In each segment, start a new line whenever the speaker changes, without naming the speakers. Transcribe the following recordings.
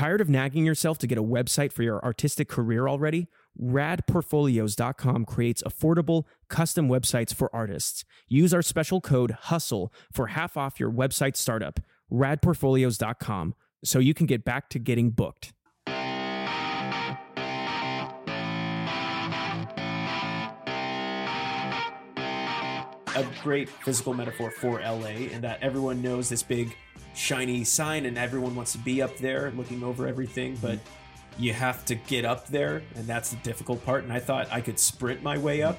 Tired of nagging yourself to get a website for your artistic career already? radportfolios.com creates affordable, custom websites for artists. Use our special code HUSTLE for half off your website startup. radportfolios.com so you can get back to getting booked. A great physical metaphor for LA in that everyone knows this big shiny sign and everyone wants to be up there looking over everything, but you have to get up there, and that's the difficult part. And I thought I could sprint my way up.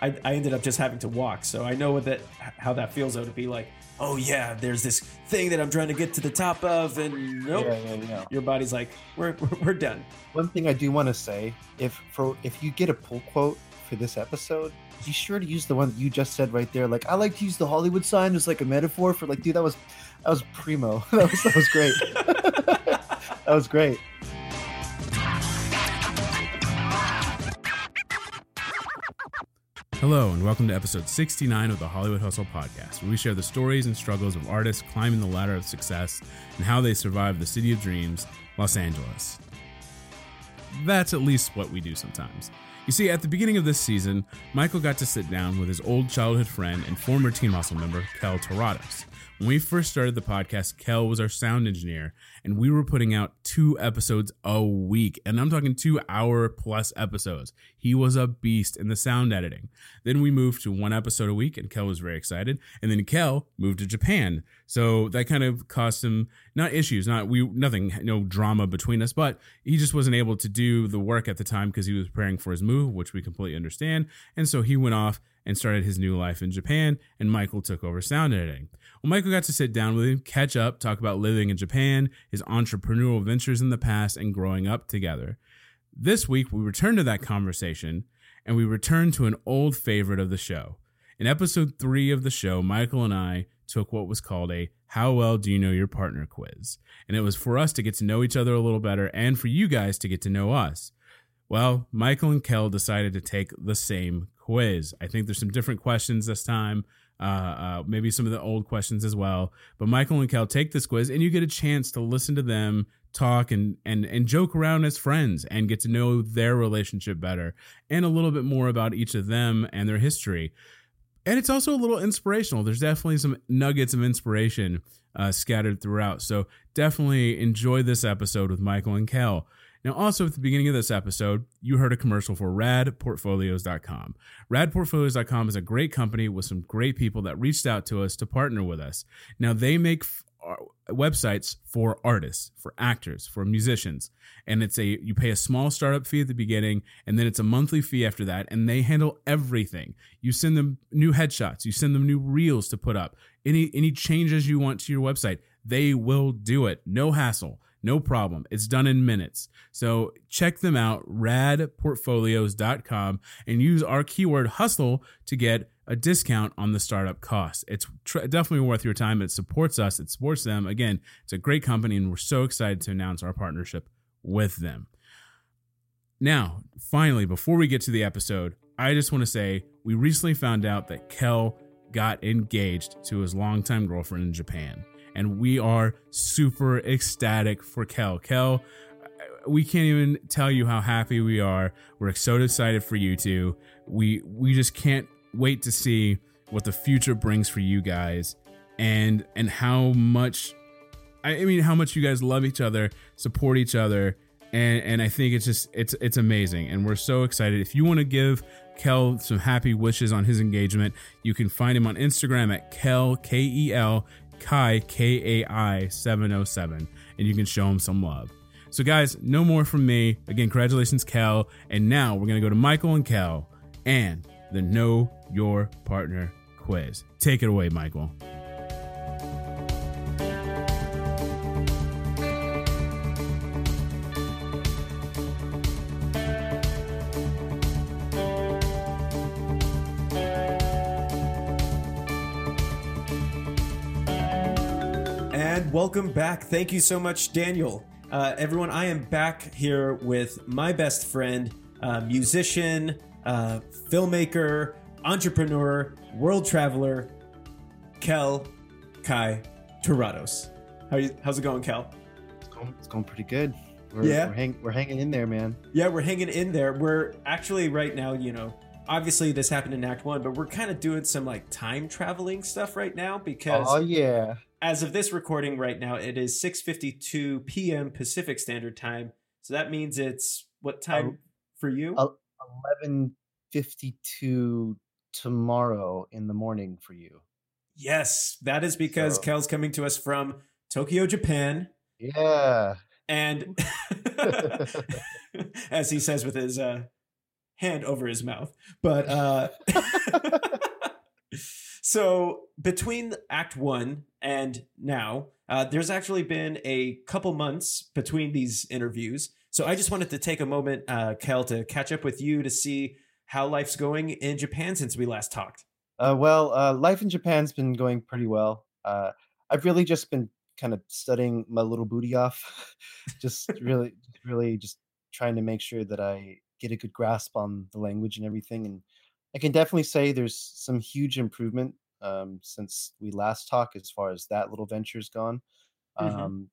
I, I ended up just having to walk. So I know what that how that feels though to be like, oh yeah, there's this thing that I'm trying to get to the top of, and nope,
Yeah, yeah, yeah.
your body's like, we're we're, we're done.
One thing I do want to say, if for if you get a pull quote for this episode, be sure to use the one that you just said right there. Like I like to use the Hollywood sign as like a metaphor for like, dude, that was that was primo. that was that was great. that was great.
Hello, and welcome to episode 69 of the Hollywood Hustle podcast, where we share the stories and struggles of artists climbing the ladder of success and how they survive the city of dreams, Los Angeles. That's at least what we do sometimes. You see, at the beginning of this season, Michael got to sit down with his old childhood friend and former Team Hustle member, Kel Torados. When we first started the podcast, Kel was our sound engineer, and we were putting out two episodes a week. And I'm talking two hour plus episodes. He was a beast in the sound editing. Then we moved to one episode a week, and Kel was very excited. And then Kel moved to Japan. So that kind of caused him not issues, not we nothing, no drama between us, but he just wasn't able to do the work at the time because he was preparing for his move, which we completely understand. And so he went off and started his new life in Japan, and Michael took over sound editing. Well, Michael got to sit down with him, catch up, talk about living in Japan, his entrepreneurial ventures in the past, and growing up together. This week, we return to that conversation and we return to an old favorite of the show. In episode three of the show, Michael and I took what was called a How Well Do You Know Your Partner quiz. And it was for us to get to know each other a little better and for you guys to get to know us. Well, Michael and Kel decided to take the same quiz. I think there's some different questions this time, uh, uh, maybe some of the old questions as well. But Michael and Kel take this quiz, and you get a chance to listen to them talk and and and joke around as friends and get to know their relationship better and a little bit more about each of them and their history. And it's also a little inspirational. There's definitely some nuggets of inspiration uh, scattered throughout. So definitely enjoy this episode with Michael and Kel. Now, also at the beginning of this episode, you heard a commercial for radportfolios.com. Radportfolios.com is a great company with some great people that reached out to us to partner with us. Now, they make f- uh, websites for artists, for actors, for musicians, and it's a you pay a small startup fee at the beginning, and then it's a monthly fee after that, and they handle everything. You send them new headshots, you send them new reels to put up, any any changes you want to your website, they will do it, no hassle. No problem. It's done in minutes. So check them out, radportfolios.com, and use our keyword hustle to get a discount on the startup cost. It's tr- definitely worth your time. It supports us, it supports them. Again, it's a great company, and we're so excited to announce our partnership with them. Now, finally, before we get to the episode, I just want to say we recently found out that Kel got engaged to his longtime girlfriend in Japan and we are super ecstatic for Kel. Kel, we can't even tell you how happy we are. We're so excited for you two. We we just can't wait to see what the future brings for you guys and and how much I mean how much you guys love each other, support each other, and and I think it's just it's it's amazing and we're so excited. If you want to give Kel some happy wishes on his engagement, you can find him on Instagram at Kel K E L Kai K A I 707 and you can show him some love. So guys, no more from me. Again, congratulations Kel. And now we're going to go to Michael and Kel and the Know Your Partner quiz. Take it away, Michael.
Welcome back. Thank you so much, Daniel. Uh, everyone, I am back here with my best friend, uh, musician, uh, filmmaker, entrepreneur, world traveler, Kel Kai Torados. How you, how's it going, Kel?
going, it's going pretty good. We're,
Yeah?
we're, hang, we're hanging in there, man.
Yeah, we're hanging in there. We're actually right now, you know, obviously this happened in Act One, but we're kind of doing some like time traveling stuff right now because
Oh yeah,
as of this recording right now, it is 6:52 p.m. Pacific Standard Time. So that means it's what time
Um,
for you?
oh. eleven fifty-two tomorrow in the morning for you.
yes, that is because
So-
Kel's coming to us from Tokyo, Japan,
Yeah.
and as he says with his uh, hand over his mouth. But uh, so between Act One and now, uh, there's actually been a couple months between these interviews. So I just wanted to take a moment, uh, Kel, to catch up with you to see how life's going in Japan since we last talked.
Uh, well, uh, life in Japan's been going pretty well. Uh, I've really just been kind of studying my little booty off, just really, really, just trying to make sure that I get a good grasp on the language and everything. And I can definitely say there's some huge improvement um, since we last talked, as far as that little venture's gone.
Mhm.
Um,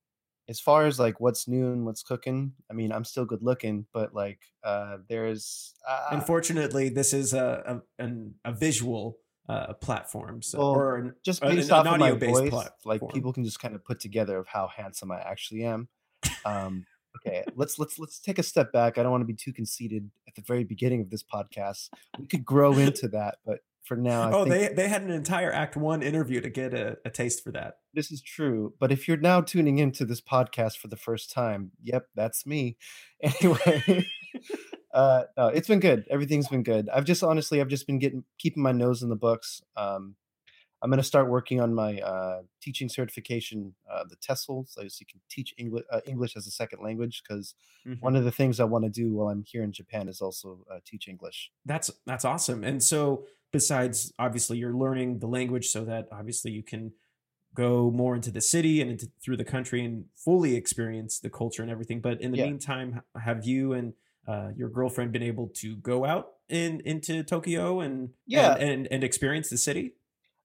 as far as like what's new and what's cooking, I mean, I'm still good looking, but like uh, there's uh,
Unfortunately, this is a a, an, a visual uh, platform, so
Well,
or an,
just based
an
off of my voice,
platform.
like people can just kind of put together of how handsome I actually am. Um, okay, let's let's let's take a step back. I don't want to be too conceited at the very beginning of this podcast. We could grow into that, but for now, I
oh,
think
they they had an entire Act One interview to get a, a taste for that.
this is true. But if you're now tuning into this podcast for the first time, yep, that's me. Anyway, uh, no, it's been good. Everything's been good. I've just honestly, I've just been getting keeping my nose in the books. Um, I'm going to start working on my uh, teaching certification, uh, the TESOL, so you can teach English uh, English as a second language. Because
Mhm.
one of the things I want to do while I'm here in Japan is also uh, teach English.
That's that's awesome. And so, besides obviously you're learning the language, so that obviously you can go more into the city and into through the country and fully experience the culture and everything. But in the
Yeah.
meantime, have you and uh, your girlfriend been able to go out in into Tokyo and
Yeah.
and and, and experience the city?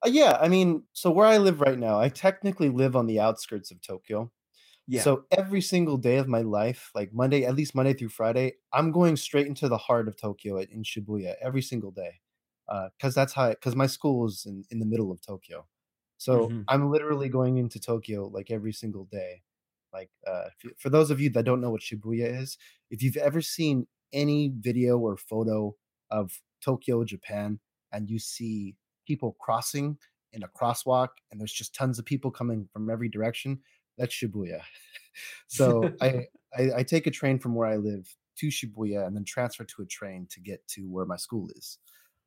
Uh, yeah, I mean, so where I live right now, I technically live on the outskirts of Tokyo.
Yeah.
So every single day of my life, like Monday, at least Monday through Friday, I'm going straight into the heart of Tokyo in Shibuya every single day. Because that's how, because my school is in, in the middle of Tokyo. So
Mhm.
I'm literally going into Tokyo like every single day. Like, uh, you- for those of you that don't know what Shibuya is, if you've ever seen any video or photo of Tokyo, Japan, and you see people crossing in a crosswalk and there's just tons of people coming from every direction, that's Shibuya. so I, I I take a train from where I live to Shibuya and then transfer to a train to get to where my school is.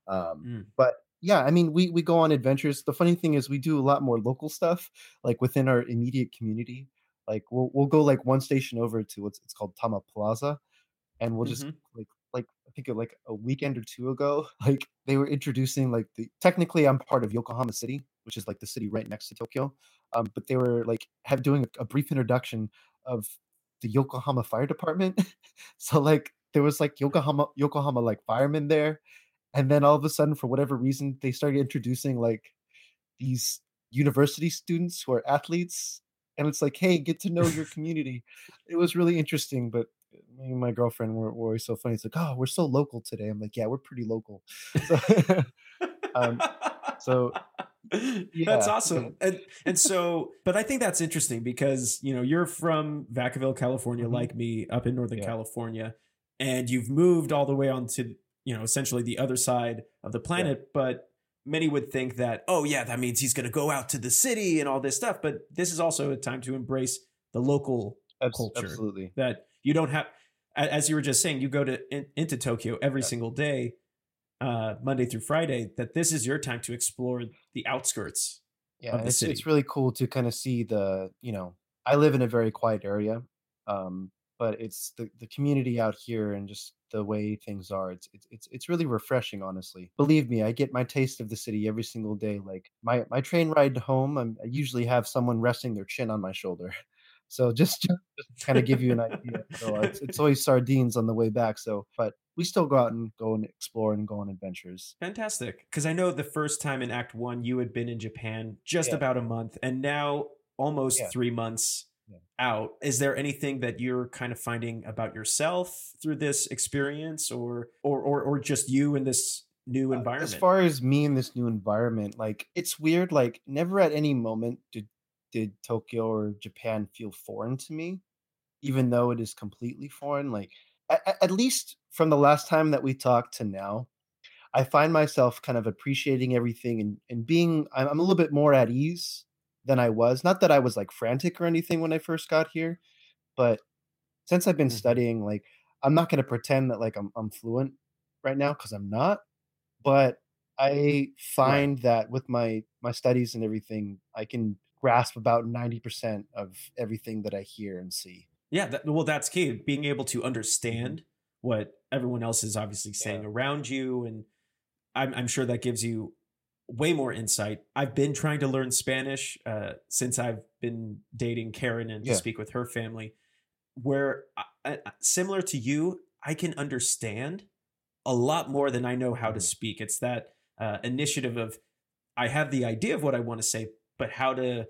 Um,
Mm.
But yeah, I mean, we we go on adventures. The funny thing is, we do a lot more local stuff, like within our immediate community. Like we'll we'll go like one station over to what's it's called Tama Plaza, and we'll just
Mhm.
like like I think like a weekend or two ago, like they were introducing like the technically I'm part of Yokohama City, which is like the city right next to Tokyo. Um, but they were like have doing a, a brief introduction of the Yokohama Fire Department. so like there was like Yokohama Yokohama like firemen there, and then all of a sudden for whatever reason they started introducing like these university students who are athletes and it's like hey get to know your community it was really interesting but me and my girlfriend were, were always so funny it's like oh we're so local today i'm like yeah we're pretty local so, um, so
that's awesome and and so but i think that's interesting because you know you're from vacaville california
Mhm.
like me up in northern
Yeah.
california and you've moved all the way onto you know essentially the other side of the planet but many would think that oh yeah that means he's going to go out to the city and all this stuff but this is also a time to embrace the local culture.
absolutely
that you don't have as you were just saying you go to in, into tokyo every
Yeah.
single day uh monday through friday that this is your time to explore the outskirts
yeah
of the
it's,
city.
it's really cool to kind of see the you know i live in a very quiet area um but it's the, the community out here and just the way things are it's, it's it's really refreshing honestly believe me i get my taste of the city every single day like my my train ride home I'm, i usually have someone resting their chin on my shoulder so just just, just kind of give you an idea so uh, it's, it's always sardines on the way back so but we still go out and go and explore and go on adventures
fantastic because i know the first time in act one you had been in japan just
Yeah.
about a month and now almost
Yeah.
three months
Yeah.
out. Is there anything that you're kind of finding about yourself through this experience, or or or, or just you in this new
Uh,
environment?
As far as me in this new environment, like it's weird. Like never at any moment did did Tokyo or Japan feel foreign to me, even though it is completely foreign. Like a- a- at least from the last time that we talked to now, I find myself kind of appreciating everything and and being. I'm, I'm a little bit more at ease than I was. Not that I was like frantic or anything when I first got here, but since I've been
Mhm.
studying, like I'm not going to pretend that like I'm I'm fluent right now because I'm not. But I find that with my my studies and everything, I can grasp about ninety percent of everything that I hear and see.
Yeah, that, well, that's key. Being able to understand what everyone else is obviously saying
Yeah.
around you, and I'm, I'm sure that gives you way more insight. I've been trying to learn Spanish uh, since I've been dating Karen and to speak with her family. Where I, I, similar to you, I can understand a lot more than I know how to
Mhm.
speak. It's that uh, initiative of I have the idea of what I want to say, but how to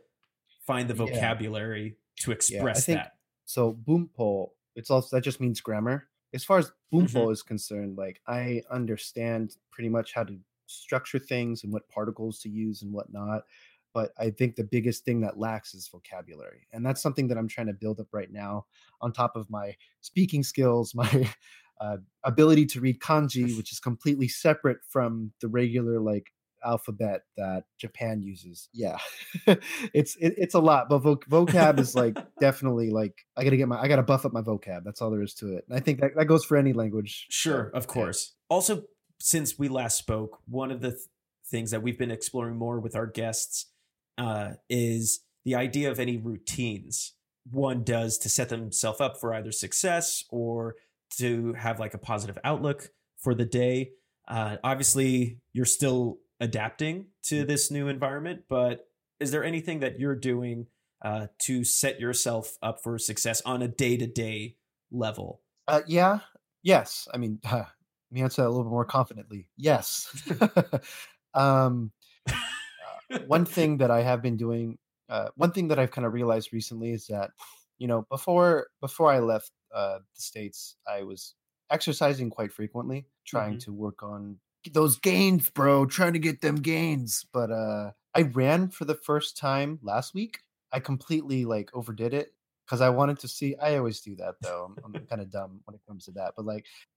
find the
Yeah.
vocabulary to express
think-
that.
So bumpo, it's also that just means grammar. As far as bumpo
Mhm.
is concerned, like I understand pretty much how to structure things and what particles to use and whatnot. But I think the biggest thing that lacks is vocabulary. And that's something that I'm trying to build up right now on top of my speaking skills, my uh, ability to read kanji, which is completely separate from the regular like alphabet that Japan uses. Yeah, it's it, it's a lot, but voc- vocab is like definitely like I gotta get my I gotta buff up my vocab. That's all there is to it. And I think that, that goes for any language.
Sure, of course. Also, since we last spoke, one of the th- things that we've been exploring more with our guests uh, is the idea of any routines one does to set themselves up for either success or to have like a positive outlook for the day. Uh, obviously, you're still adapting to this new environment, but is there anything that you're doing uh, to set yourself up for success on a day to day level?
Uh, yeah. Yes. I mean, let me answer that a little bit more confidently. Yes. um, uh, one thing that I have been doing, uh, one thing that I've kind of realized recently is that, you know, before before I left uh, the states, I was exercising quite frequently, trying
Mhm.
to work on those gains, bro. Trying to get them gains. But uh, I ran for the first time last week. I completely like overdid it because I wanted to see. I always do that though. I'm, I'm kind of dumb when it comes to that. But like,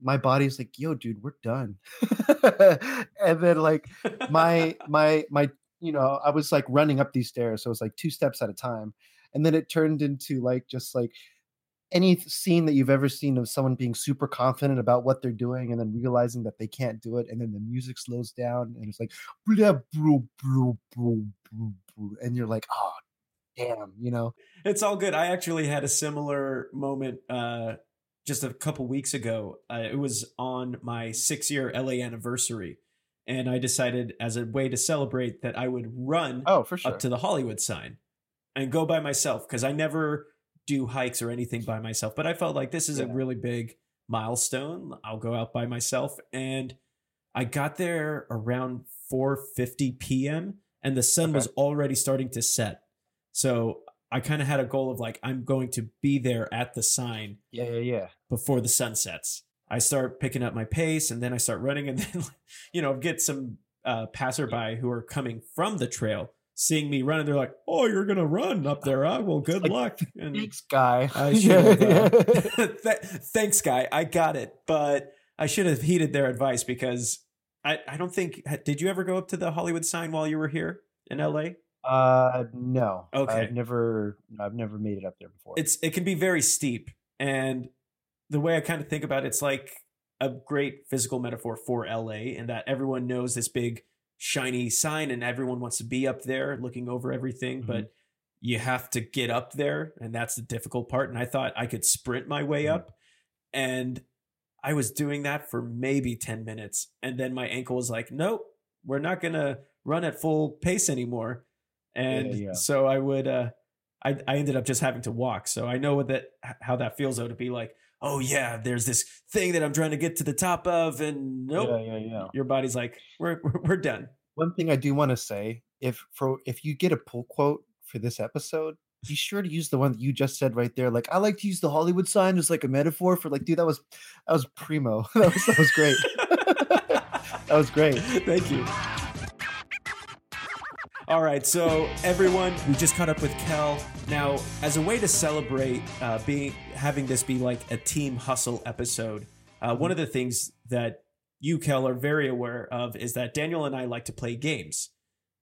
my body's like, yo, dude, we're done. and then like my my my you know, I was like running up these stairs. So it was like two steps at a time. And then it turned into like just like any scene that you've ever seen of someone being super confident about what they're doing and then realizing that they can't do it and then the music slows down and it's like blah, blah, blah, blah, and you're like oh damn you know
It's all good. I actually had a similar moment uh, just a couple weeks ago. Uh, it was on my six year LA anniversary. And I decided, as a way to celebrate, that I would run
oh for sure
up to the Hollywood sign and go by myself because I never do hikes or anything by myself. But I felt like this is a really big milestone. I'll go out by myself. And I got there around 4:50 p.m. and the sun
Okay.
was already starting to set. So I kind of had a goal of like I'm going to be there at the sign
yeah yeah yeah
before the sun sets. I start picking up my pace and then I start running and then you know get some uh, passerby who are coming from the trail seeing me run and they're like, "Oh, you're gonna run up there? Huh? Well, good
like,
luck." And
thanks guy
I should have. Uh, th- thanks, guy. I got it, but I should have heeded their advice because I I don't think did you ever go up to the Hollywood sign while you were here in L.A.
uh no
Okay.
i've never i've never made it up there before
it's it can be very steep and the way i kind of think about it, it's like a great physical metaphor for la in that everyone knows this big shiny sign and everyone wants to be up there looking over everything
Mhm.
but you have to get up there, and that's the difficult part. And I thought I could sprint my way
Mhm.
up, and I was doing that for maybe 10 minutes. And then my ankle was like, nope, we're not going to run at full pace anymore. And
yeah.
so I would, uh, I, I ended up just having to walk. So I know what that, how that feels though, to be like, oh yeah, there's this thing that I'm trying to get to the top of. And nope,
Yeah, yeah, yeah.
your body's like, we're, we're, we're done.
One thing I do want to say, if for if you get a pull quote for this episode, be sure to use the one that you just said right there. Like I like to use the Hollywood sign as like a metaphor for like, dude, that was that was primo. that was that was great. that was great.
Thank you. All right, so everyone, we just caught up with Kel. Now, as a way to celebrate uh, being having this be like a team hustle episode, uh, one of the things that you, Kel, are very aware of is that Daniel and I like to play games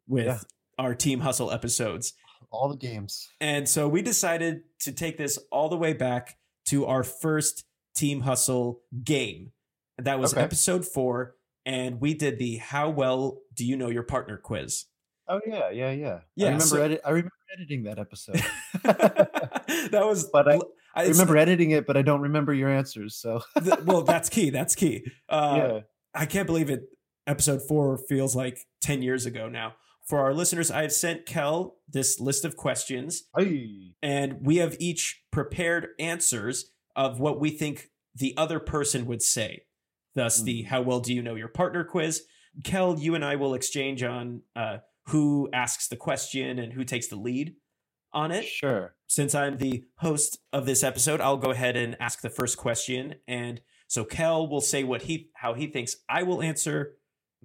with
Yeah.
our team hustle episodes.
All the games.
And so we decided to take this all the way back to our first Team Hustle game. That was
Okay.
episode four. And we did the How Well Do You Know Your Partner quiz.
Oh yeah, yeah, yeah.
Yeah,
I remember
so-
edit- I remember editing that episode.
that was,
But I-
I
remember editing it, but I don't remember your answers. So
th- well, that's key. That's key. Uh,
yeah.
I can't believe it. Episode four feels like 10 years ago now. For our listeners, I have sent Kel this list of questions.
Hey.
and we have each prepared answers of what we think the other person would say. Thus, the how well do you know your partner quiz. Kel, you and I will exchange on uh, who asks the question and who takes the lead on it.
Sure.
Since I'm the host of this episode, I'll go ahead and ask the first question. And so Kel will say what he how he thinks I will answer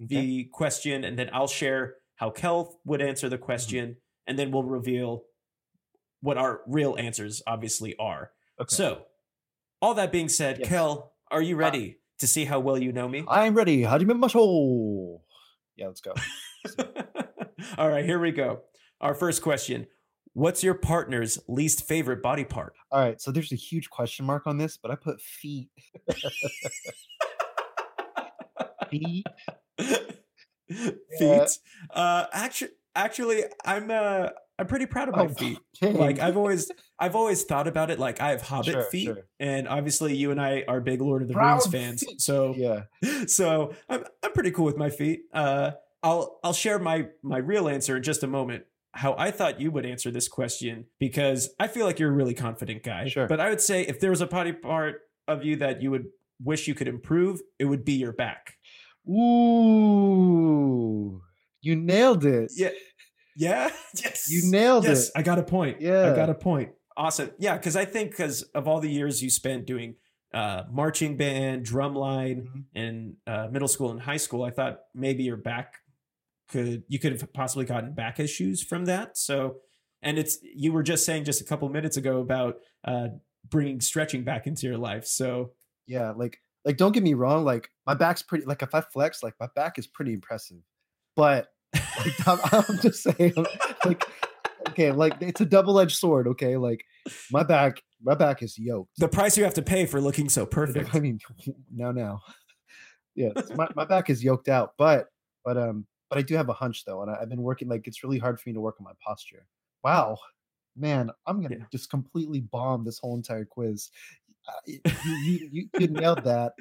Okay.
the question, and then I'll share how Kel would answer the mm-hmm. question, and then we'll reveal what our real answers obviously are.
Okay.
So, all that being said,
Yes.
Kel, are you uh, ready to see how well you know me?
I'm ready. How do you mean show? Yeah, let's go.
all right, here we go. Our first question What's your partner's least favorite body part?
All right, so there's a huge question mark on this, but I put feet. feet.
feet. Uh, actually, actually, I'm uh, I'm pretty proud of my
Oh,
feet.
dang.
Like I've always, I've always thought about it. Like I have Hobbit
Sure,
feet,
sure.
and obviously you and I are big Lord of the
Proud
Rings fans.
feet.
So,
yeah.
so I'm I'm pretty cool with my feet. Uh, I'll I'll share my my real answer in just a moment. How I thought you would answer this question because I feel like you're a really confident guy.
Sure.
But I would say if there was a body part of you that you would wish you could improve, it would be your back.
Ooh, you nailed it.
Yeah. Yeah. Yes.
You nailed
yes.
it.
I got a point.
Yeah.
I got a point. Awesome. Yeah, because I think because of all the years you spent doing uh, marching band, drumline,
Mhm.
in uh, middle school and high school, I thought maybe your back could you could have possibly gotten back issues from that. So, and it's you were just saying just a couple minutes ago about uh, bringing stretching back into your life. So,
Yeah, like like don't get me wrong, like my back's pretty like if I flex, like my back is pretty impressive. But like, I'm, I'm just saying like okay, like it's a double-edged sword, okay? Like my back my back is yoked.
the price you have to pay for looking so perfect.
I mean, now now. Yeah, my, my back is yoked out, but but um but I do have a hunch though, and I, I've been working like it's really hard for me to work on my posture. Wow, man, I'm gonna
Yeah.
just completely bomb this whole entire quiz. Uh, you, you, you, you nailed that.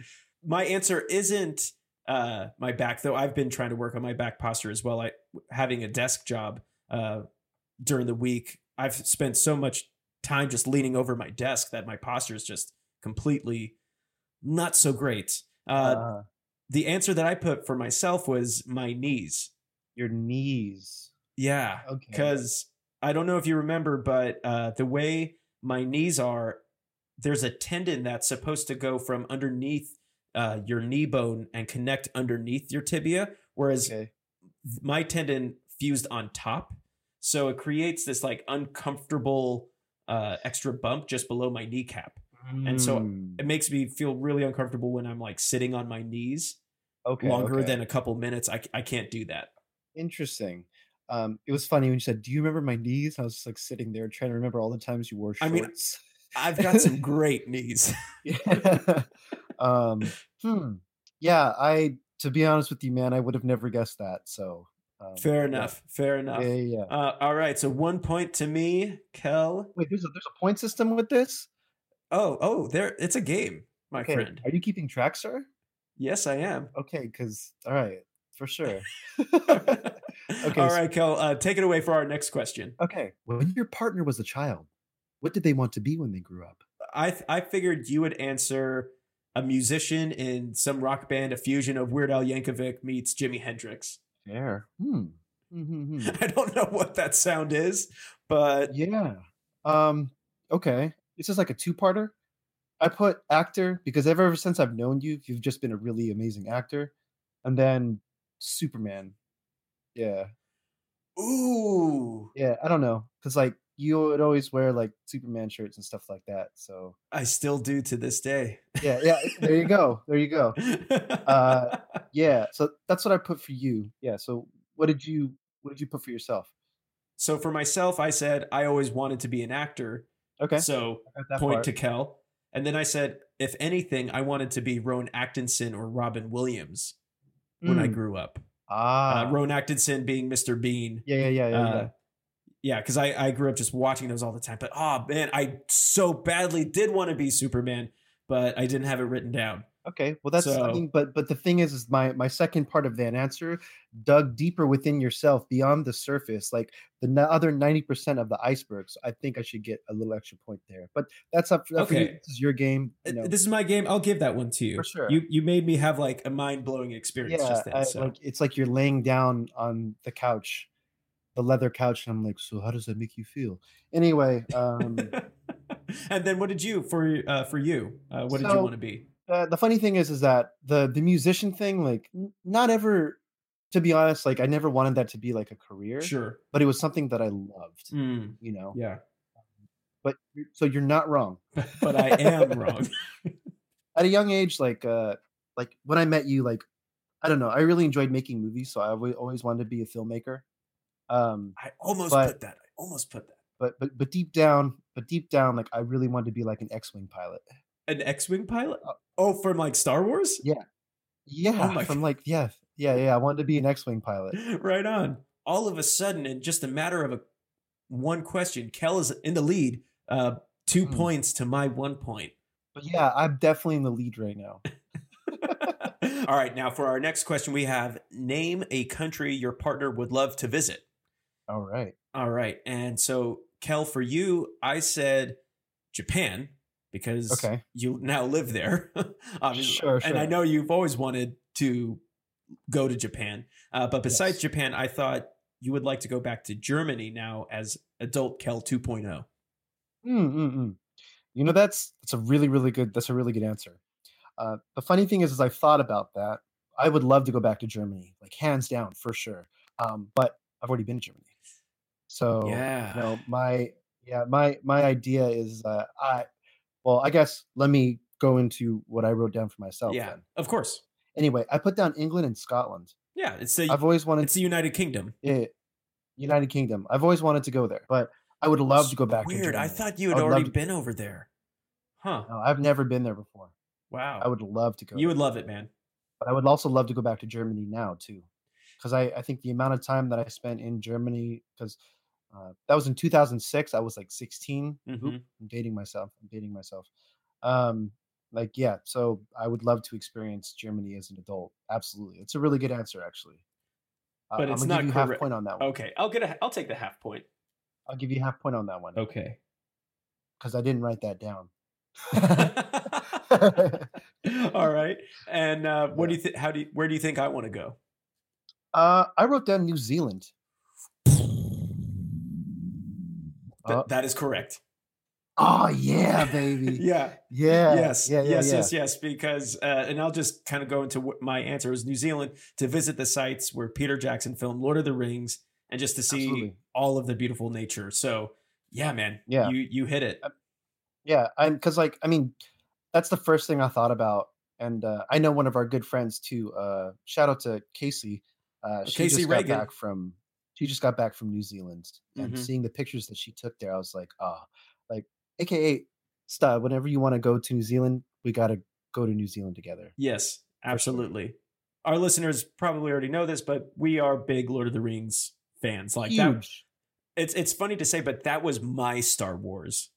my answer isn't uh, my back, though. I've been trying to work on my back posture as well. I having a desk job uh, during the week. I've spent so much time just leaning over my desk that my posture is just completely not so great. Uh,
Uh,
the answer that I put for myself was my knees.
your knees.
Yeah,
Okay.
because I don't know if you remember, but uh, the way my knees are, there's a tendon that's supposed to go from underneath uh, your knee bone and connect underneath your tibia, whereas
Okay.
my tendon fused on top, so it creates this like uncomfortable uh, extra bump just below my kneecap. And so
Mm,
It makes me feel really uncomfortable when I'm like sitting on my knees
okay,
longer
okay.
than a couple minutes. I, I can't do that.
interesting. Um, it was funny when you said, "Do you remember my knees?" I was just like sitting there trying to remember all the times you wore
I
shorts.
mean, I've got some great knees.
Yeah. um, hmm. Yeah, I to be honest with you, man, I would have never guessed that. So Um,
Fair
yeah.
enough. Fair enough.
Yeah, yeah, yeah.
Uh, all right, so one point to me, Kel.
Wait, there's a there's a point system with this.
Oh, oh, there. It's a game, my
Okay,
friend.
are you keeping track, sir?
Yes, I am.
Okay, because all right, for sure.
okay. All
so-
right, Kel. Uh, take it away for our next question.
Okay, when your partner was a child, what did they want to be when they grew up?
I I figured you would answer a musician in some rock band, a fusion of Weird Al Yankovic meets Jimi Hendrix.
Fair. Hmm. Hmm,
I don't know what that sound is, but
Yeah. Um. Okay. This is like a two-parter. I put actor because ever, ever since I've known you, you've just been a really amazing actor, and then Superman. Yeah.
ooh,
Yeah. I don't know because like you would always wear like Superman shirts and stuff like that. So
I still do to this day.
yeah, yeah. There you go. There you go. Uh, Yeah. So that's what I put for you. Yeah. So what did you what did you put for yourself?
so for myself, I said I always wanted to be an actor.
Okay.
So
I got that
point
part.
to Kel. And then I said, if anything, I wanted to be Rowan Atkinson or Robin Williams when I
Mm,
grew up.
Ah.
Uh, Rowan Atkinson being Mr. Bean.
yeah. Yeah. Yeah. Yeah. yeah.
Uh, yeah, because I, I grew up just watching those all the time. But oh man, I so badly did want to be Superman, but I didn't have it written down.
Okay, well that's I
So-
mean, but but the thing is, is my my second part of that answer dug deeper within yourself, beyond the surface, like the n- other ninety percent of the iceberg. So I think I should get a little extra point there. But that's up, up for you.
Okay.
This is your game. You know.
This is my game. I'll give that one to you.
For sure.
You you made me have like a mind blowing experience
yeah,
just then.
I-
so.
like it's like you're laying down on the couch, the leather couch, and I'm like, so how does that make you feel? Anyway, um,
and then what did you for uh, for you? Uh, what did you want to be?
Uh, the funny thing is, is that the the musician thing, like, not ever. To be honest, like I never wanted that to be like a career,
Sure.
but it was something that I loved.
Mm,
You know,
yeah,
but so you're not wrong.
but I am wrong.
At a young age, like uh, like when I met you, like I don't know, I really enjoyed making movies, so I always wanted to be a filmmaker. Um,
I almost
But-
put that. I almost put that.
but but but deep down, but deep down, like I really wanted to be like an X-wing pilot.
An X-wing pilot?
Uh,
Oh, from like Star Wars?
Yeah, yeah,
my
from like yeah, yeah, yeah. I wanted to be an X-wing pilot.
right on. All of a sudden, in just a matter of a one question, Kel is in the lead. Uh, two
Hmm.
points to my one point.
But yeah, I'm definitely in the lead right now.
All right, now for our next question, we have name a country your partner would love to visit.
All right.
All right, and so Kel, for you, I said Japan because
Okay.
you now live there, obviously,
Sure,
and I know you've always wanted to go to Japan. Uh, but besides
Yes.
Japan, I thought you would like to go back to Germany now as adult Kel oh. 2.0.
Mm, mm, mm. You know, that's that's a really, really good. That's a really good answer. Uh, the funny thing is, is I've thought about that. I would love to go back to Germany, like hands down for sure. Um, but I've already been to Germany, so
yeah.
you know, my yeah, my my idea is uh, I. Well, I guess let me go into what I wrote down for myself.
yeah,
Then.
of course.
Anyway, I put down England and Scotland.
Yeah, it's the
I've always wanted
it's the United Kingdom.
yeah, United Kingdom. I've always wanted to go there, but I would love to go back. to
Weird. I thought you had
I would love
already
to-
been over there. Huh.
No, I've never been there before.
Wow.
I would love to go.
you
there.
would love it, man.
but I would also love to go back to Germany now too, because I, I think the amount of time that I spent in Germany, because uh, that was in 2006, I was like 16. Oop,
Mhm.
I'm dating myself. I'm dating myself. Um, like yeah, so I would love to experience Germany as an adult. Absolutely, it's a really good answer actually. Uh,
But it's not
give half point on that one.
Okay, I'll get a. I'll take the half point.
I'll give you half point on that one
Okay.
because I didn't write that down.
All right. And uh, what do you think? How do you? Where do you think I want to go?
uh, I wrote down New Zealand.
Th-
Uh,
that is correct.
oh yeah, baby.
Yeah.
Yeah.
yes.
Yeah. Yeah.
yes.
yeah.
Yes. Yes. Because, uh, and I'll just kind of go into what my answer is: New Zealand to visit the sites where Peter Jackson filmed Lord of the Rings, and just to see
Absolutely.
all of the beautiful nature. So, yeah, man.
Yeah.
You you hit it.
Yeah, I'm because like I mean, that's the first thing I thought about, and uh, I know one of our good friends too. Uh, shout out to Casey. Uh, she
Casey
just got
Reagan.
back from she just got back from New Zealand, and
Mhm.
seeing the pictures that she took there, I was like, ah, like AKA stud. Whenever you want to go to New Zealand, we got to go to New Zealand together.
Yes. Absolutely. our listeners probably already know this, but we are big Lord of the Rings fans. Like that,
Huge.
it's it's funny to say, but that was my Star Wars,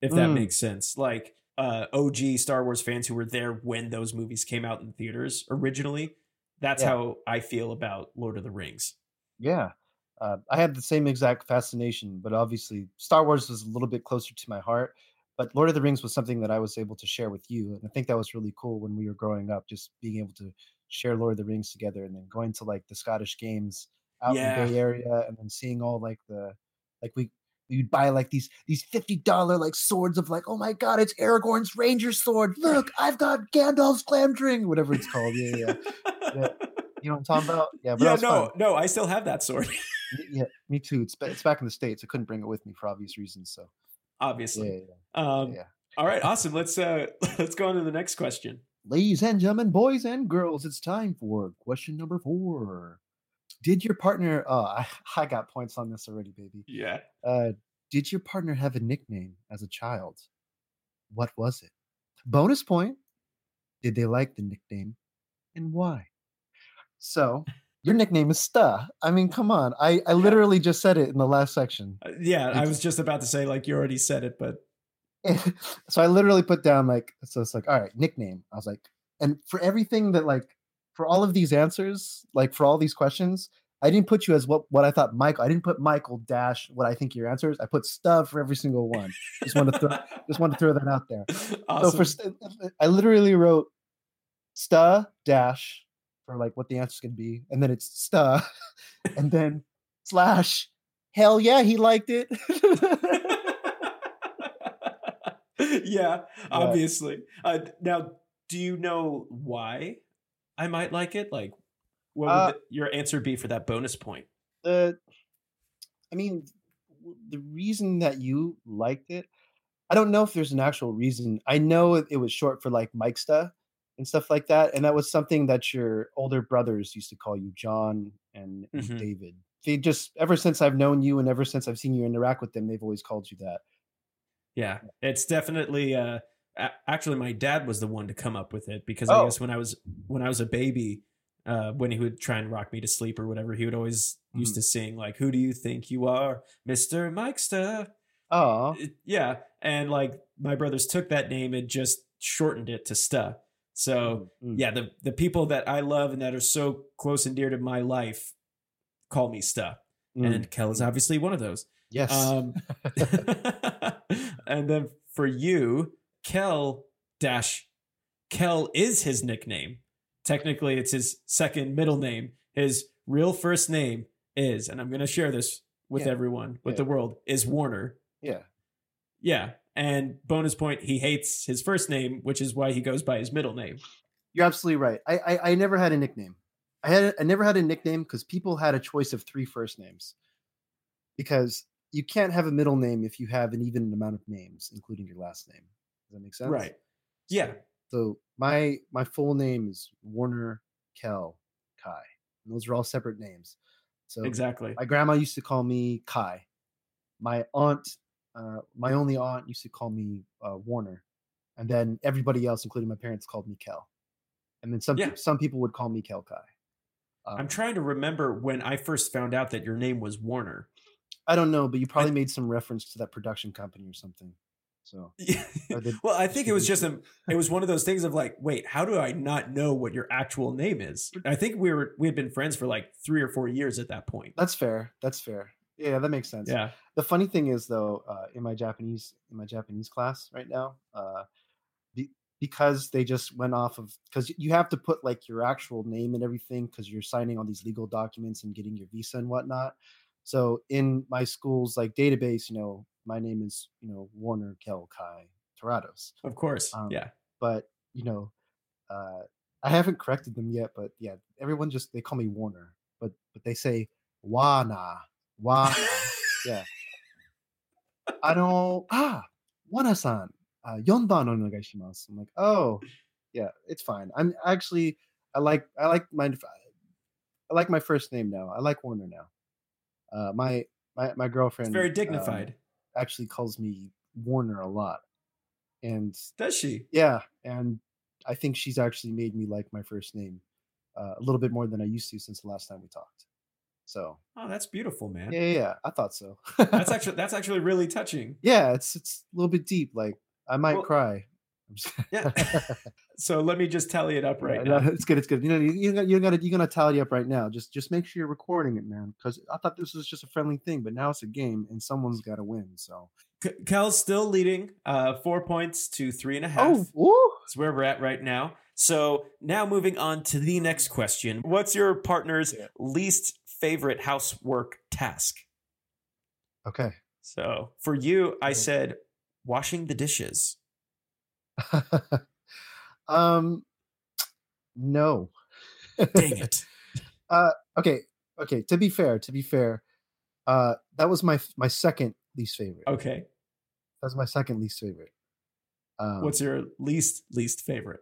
if that
Mm.
makes sense. Like uh, OG Star Wars fans who were there when those movies came out in theaters originally. That's
Yeah.
how I feel about Lord of the Rings.
Yeah. Uh, I had the same exact fascination, but obviously Star Wars was a little bit closer to my heart. But Lord of the Rings was something that I was able to share with you. And I think that was really cool when we were growing up, just being able to share Lord of the Rings together and then going to like the Scottish games out
Yeah.
in the Bay Area and then seeing all like the like we we'd buy like these these fifty dollar like swords of like, oh my god, it's Aragorn's Ranger sword. Look, I've got Gandalf's Glamdring, whatever it's called. Yeah, yeah. yeah. You know what I'm talking about? Yeah, but
yeah, no,
fun.
no, I still have that sword,
Yeah, me too. It's it's back in the states. I couldn't bring it with me for obvious reasons. So
obviously.
yeah, yeah.
Um,
yeah.
All right, awesome. Let's uh, let's go on to the next question.
Ladies and gentlemen, boys and girls, it's time for question number four. Did your partner? Oh, I, I got points on this already, baby.
Yeah.
Uh, did your partner have a nickname as a child? What was it? Bonus point. Did they like the nickname, and why? So your nickname is Sta. I mean, come on. I I literally just said it in the last section.
Uh, yeah, I was just about to say like you already said it, but
so I literally put down like so it's like all right nickname. I was like, and for everything that like for all of these answers, like for all these questions, I didn't put you as what what I thought Michael. I didn't put Michael dash what I think your answer is. I put stuff for every single one. Just want to throw just want to throw that out there.
awesome.
So for st- I literally wrote sta dash for like what the answer's gonna be, and then it's sta, and then slash. Hell yeah, he liked it.
yeah, obviously. Uh, now, do you know why I might like it? Like, what would
Uh,
the- your answer be for that bonus point?
the i mean the reason that you liked it i don't know if there's an actual reason i know it, was short for like mikesta and stuff like that and that was something that your older brothers used to call you john and, and
Mhm.
david they just ever since i've known you and ever since i've seen you interact with them they've always called you that
Yeah, it's definitely. Uh, actually, my dad was the one to come up with it because I
Oh.
guess when I was when I was a baby, uh, when he would try and rock me to sleep or whatever, he would always used
Mhm.
to sing like, "Who do you think you are, Mister Mikester?"
oh
yeah and like my brothers took that name and just shortened it to sta so yeah the the people that i love and that are so close and dear to my life call me sta and kel is obviously one of those.
Yes.
Um and then for you kel dash kel is his nickname. Technically it's his second middle name. His real first name is and i'm going to share this with
Yeah.
everyone with
Yeah.
the world is warner.
Yeah.
Yeah. And bonus point, he hates his first name, which is why he goes by his middle name.
You're absolutely right. I, I I never had a nickname. I had I never had a nickname because people had a choice of three first names. Because you can't have a middle name if you have an even amount of names, including your last name. Does that make sense?
Right. Yeah.
So my my full name is Warner Kel Kai. And those are all separate names. So
Exactly.
my grandma used to call me Kai. My aunt, uh, my only aunt used to call me uh, Warner, and then everybody else, including my parents, called me Kel. And then some
Yeah.
some people would call me Kel Kai. Um,
I'm trying to remember when I first found out that your name was Warner.
I don't know, but you probably made some reference to that production company or something. So Or the
well, I think it was just a it was one of those things of like, wait, how do I not know what your actual name is? I think we were we had been friends for like three or four years at that point.
that's fair. That's fair. Yeah, that makes sense.
Yeah.
the funny thing is though uh, in my japanese in my japanese class right now uh, be, because they just went off of because you have to put like your actual name and everything because you're signing all these legal documents and getting your visa and whatnot so in my school's like database you know my name is you know warner kel kai Torados.
Of course.
Um,
yeah.
but you know uh, i haven't corrected them yet but yeah everyone just they call me warner but but they say wana wana yeah. あの、ah, Wana-san, uh, 4番お願いします. I'm like, oh, yeah, it's fine. I'm actually, I like, I like my, I like my first name now. I like Warner now. Uh, my, my, my
It's
girlfriend
very
um,
dignified.
actually calls me Warner a lot. And
Does she?
yeah, and I think she's actually made me like my first name uh, a little bit more than I used to since the last time we talked. So
Oh, that's beautiful, man.
yeah, yeah, I thought so.
That's actually that's actually really touching.
yeah, it's it's a little bit deep. Like I might
Well-
cry.
Yeah. So let me just tally it up right
Yeah,
now.
no, it's good. It's good. You know, you, you got you're gonna you're gonna tally up right now. Just just make sure you're recording it, man. Because I thought this was just a friendly thing, but now it's a game, and someone's got to win. So
K- Kel's still leading, uh, four points to three and a half.
oh.
That's where we're at right now. So now moving on to the next question. What's your partner's
Yeah.
least favorite housework task?
okay.
So for you, I said washing the dishes.
um, no.
Dang it.
okay, okay. To be fair, to be fair, uh, that was my my second least favorite.
Okay.
That's my second least favorite. Um,
What's your least least favorite?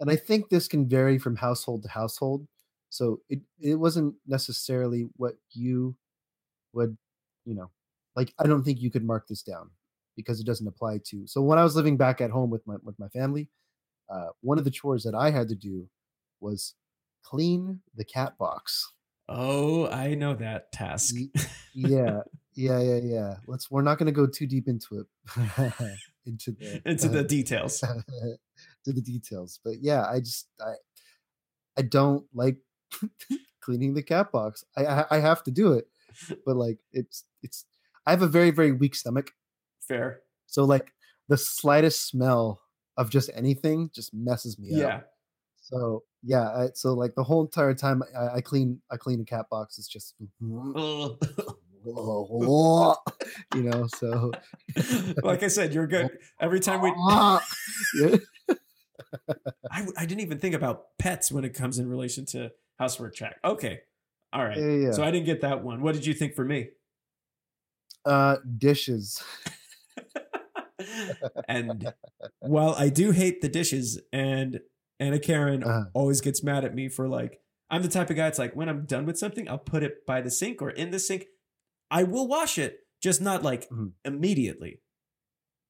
and I think this can vary from household to household. So it it wasn't necessarily what you would, you know, like I don't think you could mark this down because it doesn't apply to. So when I was living back at home with my with my family, uh, one of the chores that I had to do was clean the cat box.
Oh, I know that task.
Yeah, yeah, yeah, yeah. Let's. We're not going to go too deep into it, into the
Into the details.
to the details. But yeah, I just I I don't like cleaning the cat box. I, I I have to do it, but like it's it's I have a very very weak stomach,
Fair.
so like the slightest smell of just anything just messes me
Yeah.
up. So yeah, I, so like the whole entire time I, I clean I clean a cat box, it's just you know. So
like I said, you're good. Every time we, I, I didn't even think about pets when it comes in relation to housework check. Okay. All right.
Yeah, yeah.
So I didn't get that one. What did you think for me?
uh dishes.
and while I do hate the dishes, and Anna Karen
Uh-huh.
always gets mad at me for like, I'm the type of guy. It's like when I'm done with something, I'll put it by the sink or in the sink. I will wash it, just not like
Mhm.
immediately.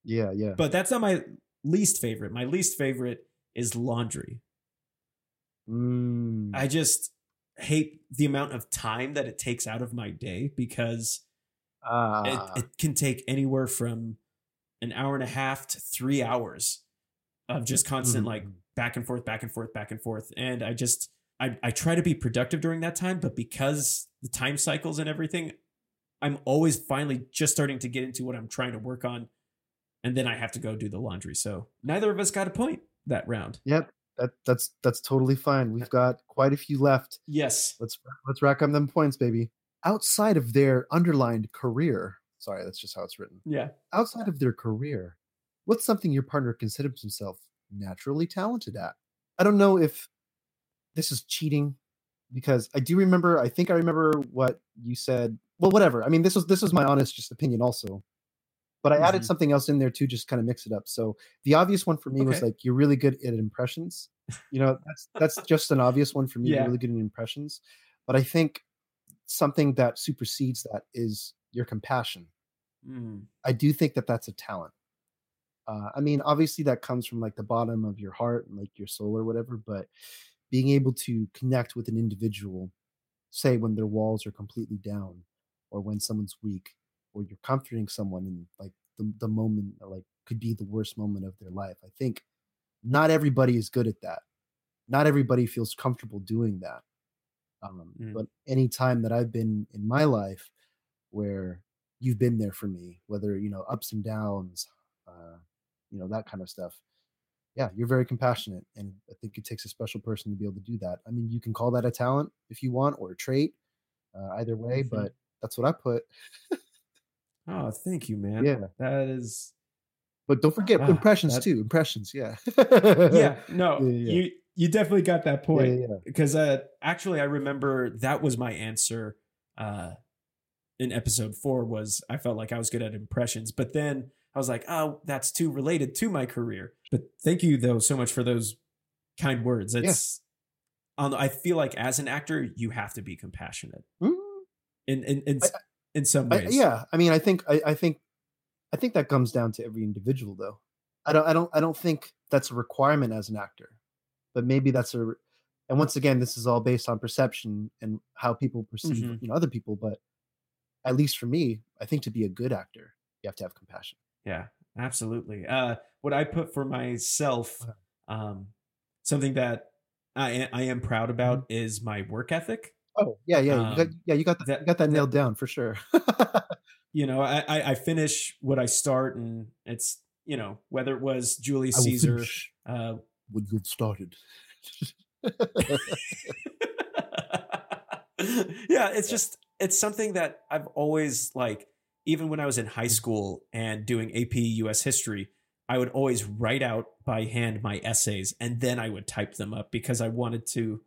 Yeah, yeah.
But that's not my least favorite. My least favorite is laundry.
Mm.
I just hate the amount of time that it takes out of my day because
Ah,
it, it can take anywhere from an hour and a half to three hours of just constant
Mhm,
like
mhm.
back and forth, back and forth, back and forth. And I just I, I try to be productive during that time, but because the time cycles and everything, I'm always finally just starting to get into what I'm trying to work on. And then I have to go do the laundry. So neither of us got a point that round.
Yep, that that's that's totally fine. We've got quite a few left.
Yes.
Let's let's rack up them points, baby. Outside of their underlined career, sorry, that's just how it's written.
Yeah.
Outside of their career, what's something your partner considers himself naturally talented at? I don't know if this is cheating because I do remember. I think I remember what you said. Well, whatever. I mean, this was this was my honest just opinion also. But I added
Mhm.
something else in there too, just kind of mix it up. So the obvious one for me was like you're really good at impressions. You know, that's that's just an obvious one for me.
Yeah.
You're really good at impressions. But I think something that supersedes that is your compassion.
Mm.
I do think that that's a talent. Uh, I mean, obviously that comes from like the bottom of your heart and like your soul or whatever, but being able to connect with an individual, say when their walls are completely down, or when someone's weak, or you're comforting someone in like the, the moment like could be the worst moment of their life. I think not everybody is good at that. Not everybody feels comfortable doing that. Um,
Mm.
But any time that I've been in my life where you've been there for me, whether you know ups and downs, uh, you know that kind of stuff. Yeah, you're very compassionate, and I think it takes a special person to be able to do that. I mean, you can call that a talent if you want, or a trait, uh, either way.
Mhm.
But that's what I put.
Oh, thank you, man.
Yeah.
That is
But don't forget
Ah,
impressions
that-
too. Impressions, yeah.
yeah, no,
Yeah, yeah.
you you definitely got that point.
yeah,
because uh actually i remember that was my answer uh in episode four was i felt like i was good at impressions but then i was like oh that's too related to my career but thank you though so much for those kind words it's on i feel like as an actor you have to be compassionate
Mm,
in in in,
I-
in some
I, yeah, I mean, I think I, I think I think that comes down to every individual, though. I don't I don't I don't think that's a requirement as an actor, but maybe that's a and once again, this is all based on perception and how people perceive
Mhm.
you know other people. But at least for me, I think to be a good actor, you have to have compassion.
Yeah, absolutely. Uh, what I put for myself, um, something that I I am proud about is my work ethic.
Oh yeah, yeah, you got,
Um,
yeah, you got that,
that-
you got that
that-
nailed down for sure.
You know, I, I I finish what I start, and it's you know whether it was Julius Caesar. Uh,
what you've started.
yeah, it's just it's something that I've always like even when I was in high school and doing AP US history, I would always write out by hand my essays and then I would type them up because I wanted to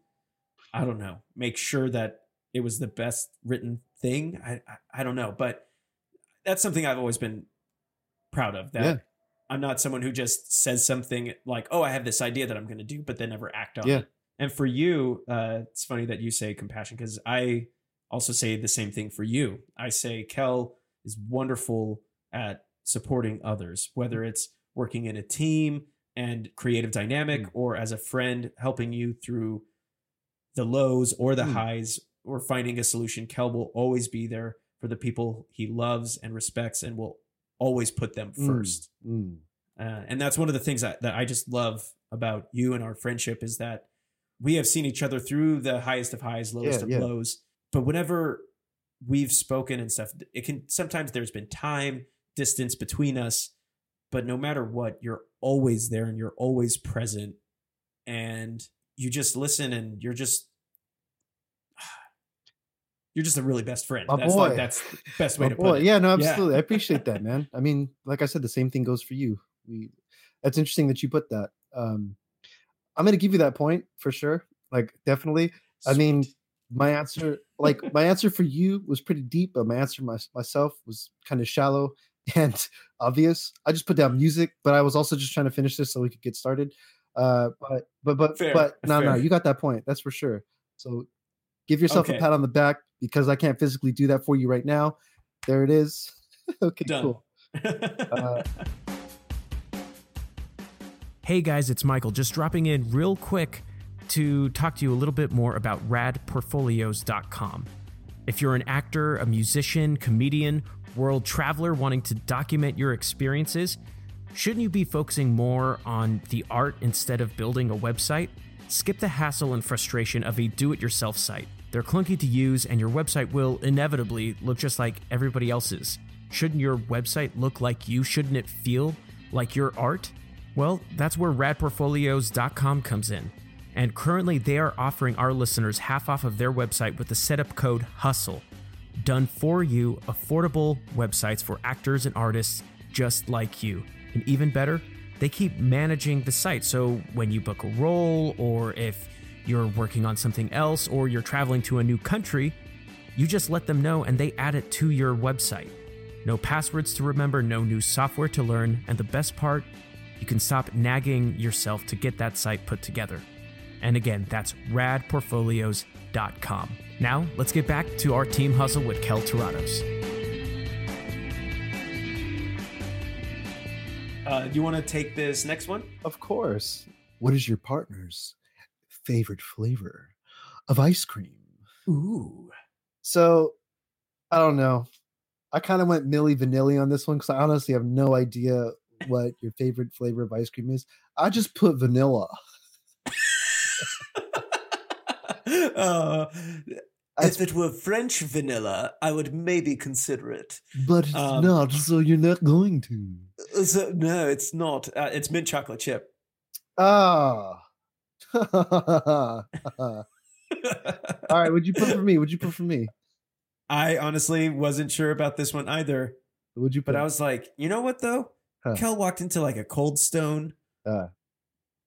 I don't know, make sure that it was the best written thing. I I, I don't know, but that's something I've always been proud of that
Yeah.
I'm not someone who just says something like, "Oh, I have this idea that I'm going to do," but then never act on
Yeah.
it. And for you, uh, it's funny that you say compassion because I also say the same thing for you. I say Kel is wonderful at supporting others, whether it's working in a team and creative dynamic,
Mm.
or as a friend helping you through the lows or the
Mm.
highs, or finding a solution. Kel will always be there for the people he loves and respects, and will always put them
Mm.
first.
Mm.
Uh, and that's one of the things that, that I just love about you and our friendship is that we have seen each other through the highest of highs, lowest
Yeah,
of
yeah.
lows. But whenever we've spoken and stuff, it can sometimes there's been time, distance between us, but no matter what, you're always there and you're always present. And you just listen and you're just you're just a really best friend.
My
that's
boy.
like that's the best way
Oh,
to
boy,
put it.
Yeah, no,
Yeah.
absolutely. I appreciate that, man. I mean, like I said, the same thing goes for you. We that's interesting that you put that. Um I'm gonna give you that point for sure. Like definitely. I mean, my answer, like my answer for you was pretty deep, but my answer my, myself was kind of shallow and obvious. I just put down music, but I was also just trying to finish this so we could get started. Uh, but but but
Fair,
but no no, you got that point. That's for sure. So give yourself
Okay.
a pat on the back because I can't physically do that for you right now. There it is. okay,
Done.
cool. Uh,
Hey guys, it's Michael, just dropping in real quick to talk to you a little bit more about radportfolios.com. If you're an actor, a musician, comedian, world traveler wanting to document your experiences, shouldn't you be focusing more on the art instead of building a website? Skip the hassle and frustration of a do it yourself site. They're clunky to use, and your website will inevitably look just like everybody else's. Shouldn't your website look like you? Shouldn't it feel like your art? Well, that's where radportfolios.com comes in. And currently, they are offering our listeners half off of their website with the setup code HUSTLE. Done for you, affordable websites for actors and artists just like you. And even better, they keep managing the site. So when you book a role, or if you're working on something else, or you're traveling to a new country, you just let them know and they add it to your website. No passwords to remember, no new software to learn, and the best part, you can stop nagging yourself to get that site put together. And again, that's radportfolios.com. Now, let's get back to our team hustle with Kel Tirados.
Uh, you want to take this next one?
of course. What is your partner's favorite flavor of ice cream?
Ooh.
So I don't know. I kind of went Milli Vanilli on this one because I honestly have no idea what your favorite flavor of ice cream is. I just put vanilla.
uh, if it were French vanilla, I would maybe consider it.
But it's
Um,
not, so you're not going to.
Uh, So, no, it's not. Uh, it's mint chocolate chip.
Ah. All right, what'd you put for me? What'd you put for me?
I honestly wasn't sure about this one either,
What'd you put?
but I was like, you know what though?
Huh.
Kel walked into like a cold stone.
Uh.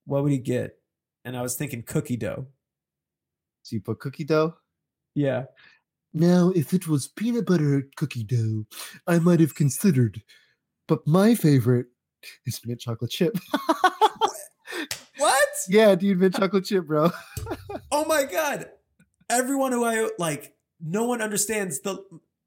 what would he get? And I was thinking cookie dough.
so you put cookie dough?
Yeah.
Now, if it was peanut butter cookie dough, I might have considered. But my favorite is mint chocolate chip.
What?
yeah, dude, mint chocolate chip, bro.
Oh my god! Everyone who I like, no one understands the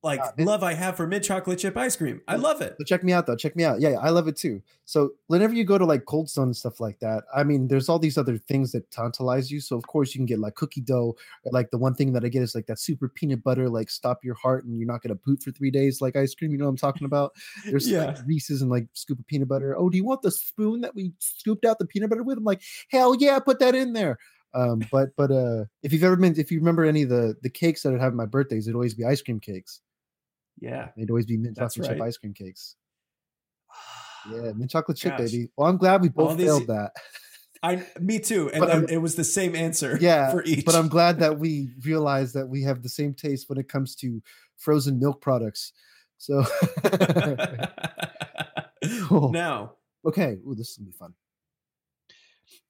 like
this-
love I have for mint chocolate chip ice cream. I love it.
Check me out though. Check me out. Yeah, yeah, I love it too. So whenever you go to like Cold Stone and stuff like that, I mean, there's all these other things that tantalize you. So of course you can get like cookie dough. Like the one thing that I get is like that super peanut butter, like stop your heart and you're not gonna poop for three days, like ice cream. You know what I'm talking about? There's
Yeah.
like Reese's and like scoop of peanut butter. Oh, do you want the spoon that we scooped out the peanut butter with? I'm like, hell yeah, put that in there. Um, but but uh, if you've ever been, if you remember any of the the cakes that I'd have at my birthdays, it'd always be ice cream cakes.
Yeah.
They'd always be mint
That's
chocolate chip
right.
ice cream cakes. Yeah, mint chocolate chip,
Gosh.
baby. Well, I'm glad we both
these-
failed that.
I me too. And
But
then it was the same answer
Yeah,
for each.
But I'm glad that we realized that we have the same taste when it comes to frozen milk products. So, Cool.
now,
okay, ooh, this is gonna be fun.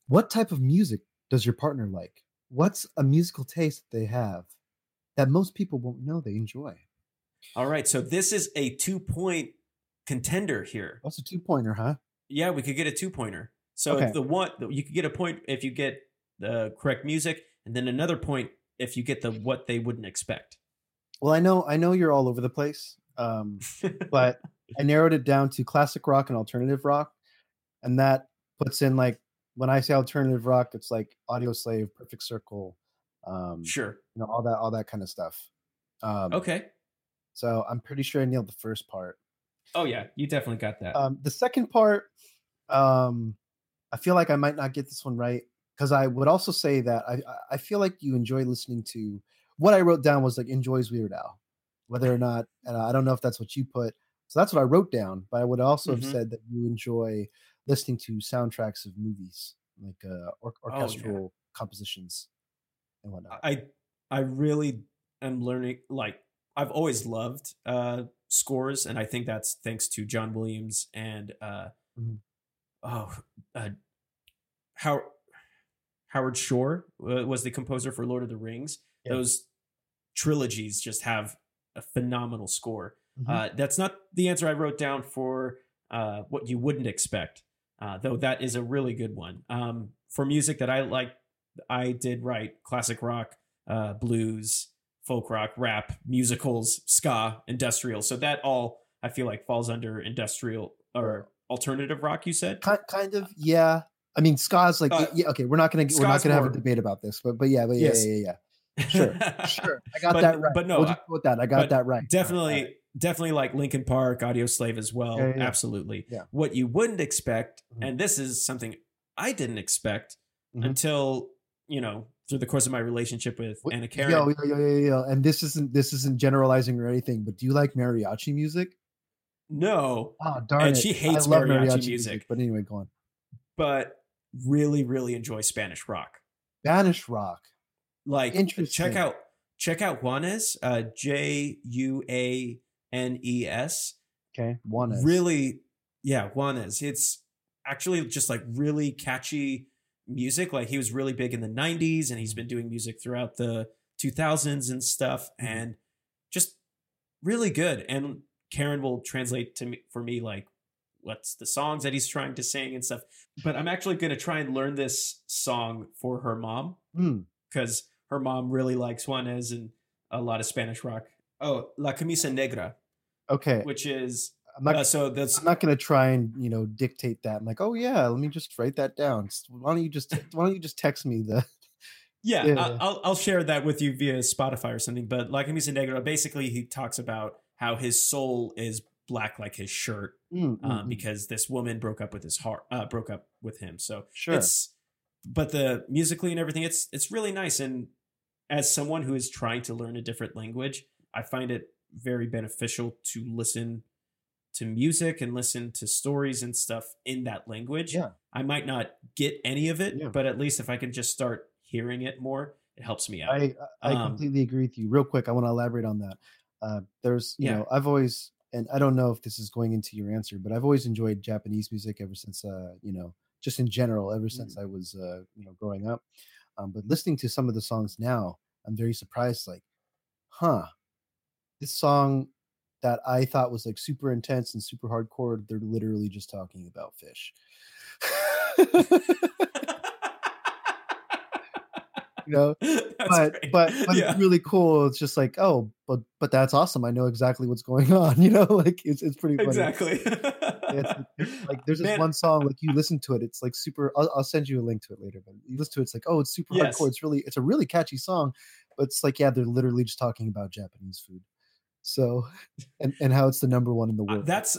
What type of music does your partner like? What's a musical taste that they have that most people won't know they enjoy?
All right. So this is a two point contender here.
What's a two pointer, huh?
Yeah, we could get a two pointer. So
Okay.
the one you could get a point if you get the correct music, and then another point if you get the what they wouldn't expect.
Well, I know, I know you're all over the place, um, but I narrowed it down to classic rock and alternative rock, and that puts in like when I say alternative rock, it's like Audioslave, Perfect Circle, um,
sure.
you know, all that, all that kind of stuff. Um,
Okay.
So I'm pretty sure I nailed the first part.
Oh yeah, you definitely got that.
Um, the second part, um, I feel like I might not get this one right because I would also say that I I- feel like you enjoy listening to what I wrote down was like enjoys Weird Al, whether or not, and I don't know if that's what you put. So that's what I wrote down, but I would also
Mhm.
have said that you enjoy listening to soundtracks of movies, like uh, or-
Oh, yeah.
orchestral compositions and whatnot.
I I really am learning like I've always loved uh scores and I think that's thanks to John Williams and uh
Mhm.
oh uh How Howard Shore was the composer for Lord of the Rings.
Yeah.
Those trilogies just have a phenomenal score.
Mhm.
Uh, that's not the answer I wrote down for uh, what you wouldn't expect, uh, though that is a really good one. Um, for music that I like, I did write classic rock, uh, blues, folk rock, rap, musicals, ska, industrial. So that all I feel like falls under industrial or alternative rock. You said
Kind, of, yeah. I mean, ska's like,
Uh,
yeah, okay. We're not gonna, we're not gonna have a debate about this, but, but yeah, but yeah,
Yes.
yeah, yeah, yeah. Sure, sure. I got
But-
that right.
but no,
we'll just go with that. I got that right.
Definitely
right.
definitely like Linkin Park audio slave as well
Yeah, yeah,
absolutely
Yeah.
what you wouldn't expect
Mhm.
and this is something i didn't expect
Mhm.
until you know through the course of my relationship with anna karen
Yo, yo, yo, yo, yo. And this isn't this isn't generalizing or anything, but do you like mariachi music?
no
Oh darn
And
it.
she hates
I love
mariachi music.
But anyway, go on.
but really really enjoy spanish rock
Spanish rock.
like
Interesting.
check out check out juanes uh j-u-a-n-e-s
Okay. One is
really yeah juanes it's actually just like really catchy music like he was really big in the 90s and he's been doing music throughout the 2000s and stuff
Mhm.
and just really good and karen will translate to me for me like what's the songs that he's trying to sing and stuff but i'm actually going to try and learn this song for her mom
Hmm.
because her mom really likes juanes and a lot of spanish rock oh la camisa negra
Okay.
which is
I'm not
uh, so that's
I'm not gonna try and you know dictate that. I'm like, oh yeah, let me just write that down. Why don't you just why don't you just text me the
yeah,
yeah.
I'll I'll share that with you via Spotify or something. But like Camisa Negra, basically he talks about how his soul is black like his shirt
Mm, mm,
um,
mm.
because this woman broke up with his heart uh, broke up with him. So
Sure.
it's but the musically and everything, it's it's really nice. And as someone who is trying to learn a different language, I find it very beneficial to listen to music and listen to stories and stuff in that language.
Yeah.
I might not get any of it,
Yeah.
but at least if I can just start hearing it more, it helps me out.
I I
Um,
completely agree with you. Real quick, I want to elaborate on that. Uh, there's, you
Yeah.
know, I've always, and I don't know if this is going into your answer, but I've always enjoyed Japanese music ever since, uh, you know, just in general, ever
Mm.
since I was, uh, you know, growing up. Um, but listening to some of the songs now, I'm very surprised. Like, huh, this song that I thought was like super intense and super hardcore, they're literally just talking about fish. you know.
That's
but
great.
but but
yeah.
it's really cool. It's just like, oh, but but that's awesome. I know exactly what's going on. You know, like it's it's pretty funny.
exactly.
It's, it's like there's this
Man,
one song like you listen to it. It's like super. I'll, I'll send you a link to it later. But you listen to it. It's like oh, it's super
Yes.
hardcore. It's really it's a really catchy song. But it's like yeah, they're literally just talking about Japanese food. So and and how it's the number one in the
Uh,
world.
that's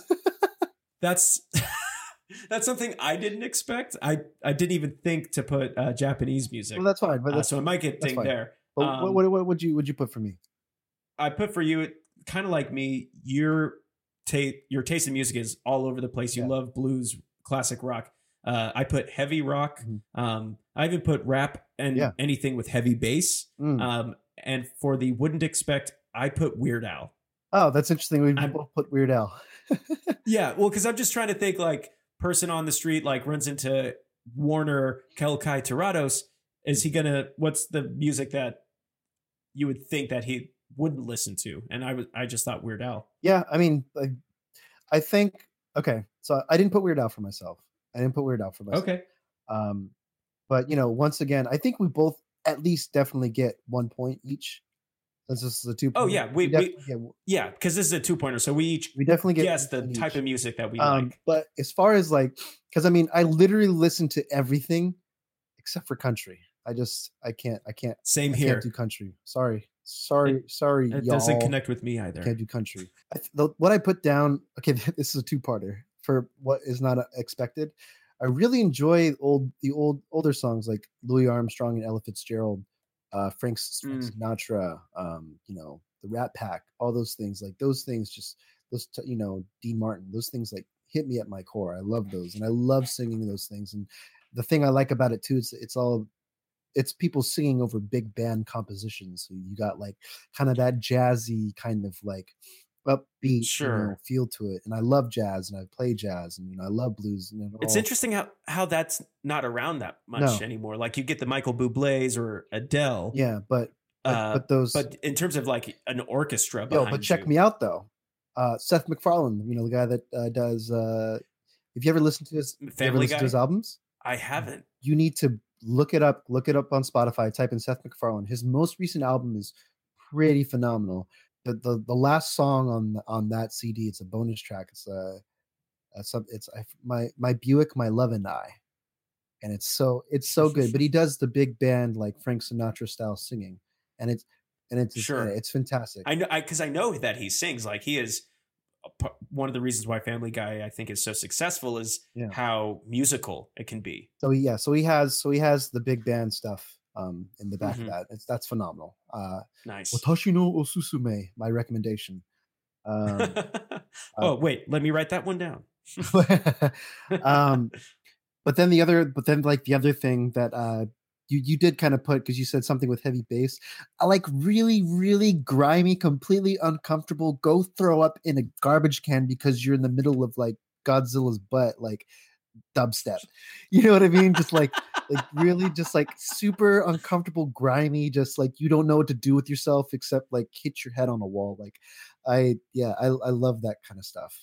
that's that's something I didn't expect. I I didn't even think to put uh, Japanese music.
well, that's fine. But
Uh,
that's
so I might get dinged there.
but
um,
what, what what would you would you put for me?
I put for you, kind of like me, your taste, your taste in music is all over the place. You
Yeah.
love blues, classic rock. Uh, I put heavy rock.
Mhm.
Um, I even put rap and
Yeah.
anything with heavy bass.
Mm.
Um, and for the wouldn't expect, I put Weird Al.
Oh, that's interesting. We both put Weird Al.
Yeah, well, because I'm just trying to think like person on the street like runs into Warner Kelkai Tirados. Is he gonna? What's the music that you would think that he wouldn't listen to? And I was, I just thought Weird Al.
Yeah, I mean, I, I think okay. So I didn't put Weird Al for myself. I didn't put Weird Al for myself.
Okay.
Um, but you know, once again, I think we both at least definitely get one point each. Since this is a two.
Oh, yeah, we- we- Yeah, because this is a two pointer, so we each
we definitely get
guess the type
each.
of music that we
Um,
like.
but as far as like, because I mean, I literally listen to everything except for country. I just I can't I can't
Same
I
here.
can't do country. Sorry, sorry, sorry,
It
y'all.
doesn't connect with me either.
I can't do country. I th- the, what I put down. Okay, this is a two-parter for what is not uh, expected. I really enjoy old the old older songs like Louis Armstrong and Ella Fitzgerald, uh, Frank, Frank
Mm.
Sinatra, um, you know, the Rat Pack, all those things. Like those things, just those t- you know, Dean Martin, those things like hit me at my core. I love those, and I love singing those things. And the thing I like about it too, it's it's all it's people singing over big band compositions. So you got like kind of that jazzy kind of like upbeat you know,
Sure.
feel to it. And I love jazz and I play jazz and you know I love blues. And it
It's
all-
interesting how how that's not around that much
No.
anymore. Like you get the Michael Bublé's or Adele.
Yeah, but but,
Uh,
but those
But in terms of like an orchestra
yo, but check
you,
me out though. Uh, Seth MacFarlane, you know the guy that uh, does. Uh, if you ever listen to his, if you ever
Family
listen to his albums,
I haven't.
you need to look it up. Look it up on Spotify. Type in Seth MacFarlane. His most recent album is pretty phenomenal. The the, the last song on on that CD, it's a bonus track. It's a it's some it's I, my my Buick, my love and I, and it's so it's so good. But he does the big band like Frank Sinatra style singing, and it's and it's
Sure.
it's fantastic.
I know because I, know that he sings. Like he is one of the reasons why Family Guy I think is so successful is
Yeah.
how musical it can be.
So yeah, so he has so he has the big band stuff um in the back
Mhm.
of that. It's that's phenomenal. Uh
Nice.
Watashi no Osusume, my recommendation. Um
oh wait, let me write that one down.
um but then the other but then like the other thing that uh you you did kind of put because you said something with heavy bass. I like really, really grimy, completely uncomfortable, go throw up in a garbage can because you're in the middle of like Godzilla's butt, like dubstep. You know what I mean? Just like like really just like super uncomfortable, grimy, just like you don't know what to do with yourself except like hit your head on a wall. Like I yeah, I I love that kind of stuff.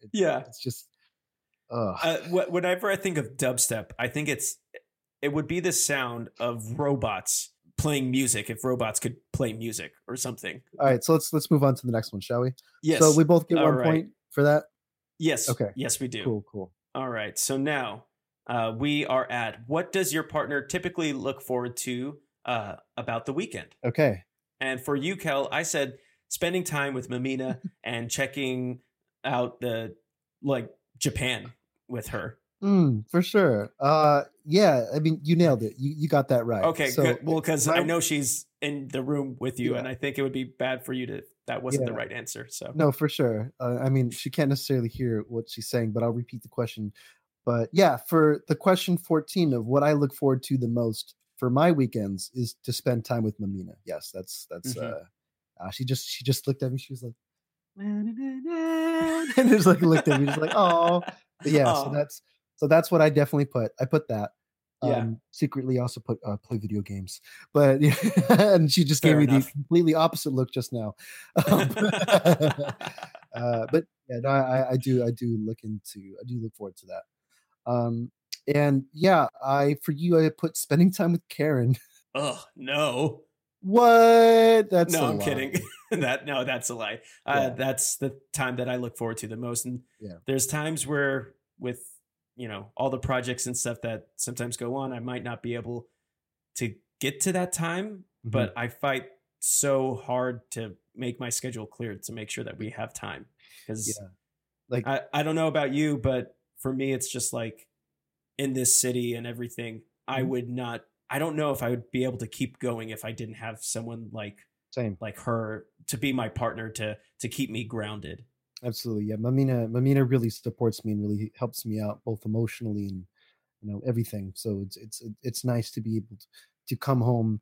It-
Yeah.
It's just uh
Uh, whenever I think of dubstep, I think it's it would be the sound of robots playing music if robots could play music or something.
all right, so let's let's move on to the next one, shall we?
Yes.
So we both get
All
one
right.
point for that.
yes.
Okay.
Yes, we do.
Cool, cool.
All right. So now uh, we are at what does your partner typically look forward to uh, about the weekend?
Okay.
And for you, Kel, I said spending time with Mamina and checking out the like Japan with her.
Mm, for sure. Uh yeah, I mean you nailed it. You you got that right.
Okay,
So,
good. Well, because I know she's in the room with you,
Yeah.
and I think it would be bad for you to. That wasn't the right answer. So
No, for sure. Uh, I mean, she can't necessarily hear what she's saying, but I'll repeat the question. But yeah, for the question 14 of what I look forward to the most for my weekends is to spend time with Mamina. Yes, that's that's
Mhm.
uh, uh she just she just looked at me. She was like and just like looked at me just like oh yeah so that's so that's what I definitely put. I put that.
Yeah.
Um, secretly also put uh, play video games, but and she just gave
Fair
me the completely opposite look just now. Um, uh, but yeah, no, I, I do, I do look into, I do look forward to that. Um, and yeah, I for you, I put spending time with Karen.
Oh no.
What? That's
no, I'm
lie.
kidding. that no, that's a lie. Uh,
Yeah.
That's the time that I look forward to the most. And
Yeah.
there's times where, with you know all the projects and stuff that sometimes go on, I might not be able to get to that time.
Mhm.
But I fight so hard to make my schedule clear to make sure that we have time. Because
Yeah. Like
I, I don't know about you, but for me, it's just like in this city and everything, I
Mhm.
would not. I don't know if I would be able to keep going if I didn't have someone like
same.
like her to be my partner to to keep me grounded.
Absolutely. Yeah. Mamina Mamina really supports me and really helps me out both emotionally and you know everything. So it's it's it's nice to be able to, to come home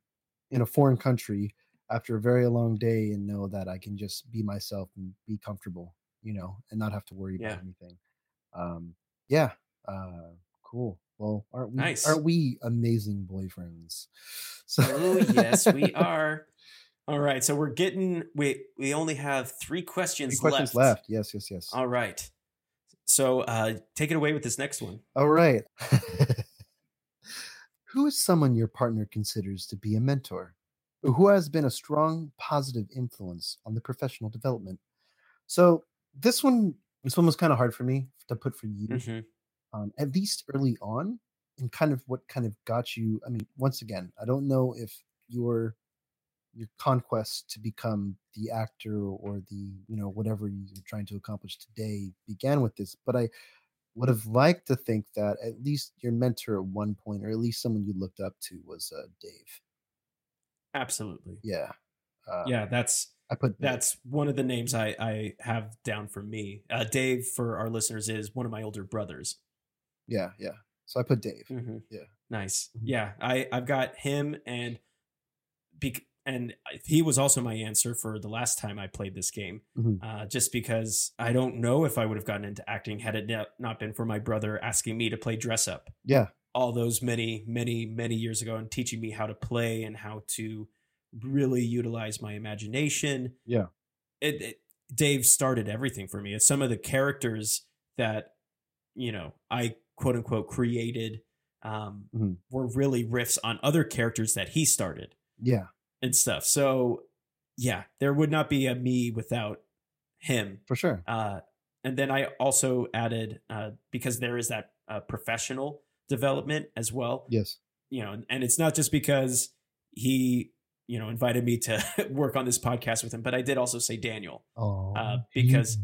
in a foreign country after a very long day and know that I can just be myself and be comfortable, you know, and not have to worry
Yeah.
about anything. Um yeah. Uh cool. Well, aren't we
Nice.
aren't we amazing boyfriends? So
Oh yes, we are. All right, so we're getting we we only have three questions,
Three questions
left.
left. Yes, yes, yes.
All right. So uh take it away with this next one.
All right. who is someone your partner considers to be a mentor? Or who has been a strong positive influence on the professional development? So this one, this one was kind of hard for me to put for you,
Mhm.
um, at least early on, and kind of what kind of got you. I mean, once again, I don't know if your your conquest to become the actor or the you know whatever you're trying to accomplish today began with this, but I would have liked to think that at least your mentor at one point, or at least someone you looked up to, was uh, Dave.
Absolutely.
Yeah, uh,
Yeah, that's
I put Dave.
that's one of the names I I have down for me. Uh Dave for our listeners is one of my older brothers.
yeah, yeah. So I put Dave.
Mm-hmm.
Yeah.
Nice.
Mhm.
Yeah, I I've got him and and he was also my answer for the last time I played this game.
Mhm.
Uh, just because I don't know if I would have gotten into acting had it not- not been for my brother asking me to play dress up
Yeah,
all those many many many years ago and teaching me how to play and how to really utilize my imagination.
Yeah.
It, it Dave started everything for me. It's some of the characters that you know I quote unquote created um,
Mhm.
were really riffs on other characters that he started
yeah,
and stuff. So yeah, there would not be a me without him.
for sure.
Uh, and then I also added uh, because there is that uh, professional development as well.
Yes.
You know, and it's not just because he you know invited me to work on this podcast with him, but I did also say Daniel.
Oh,
Uh, because-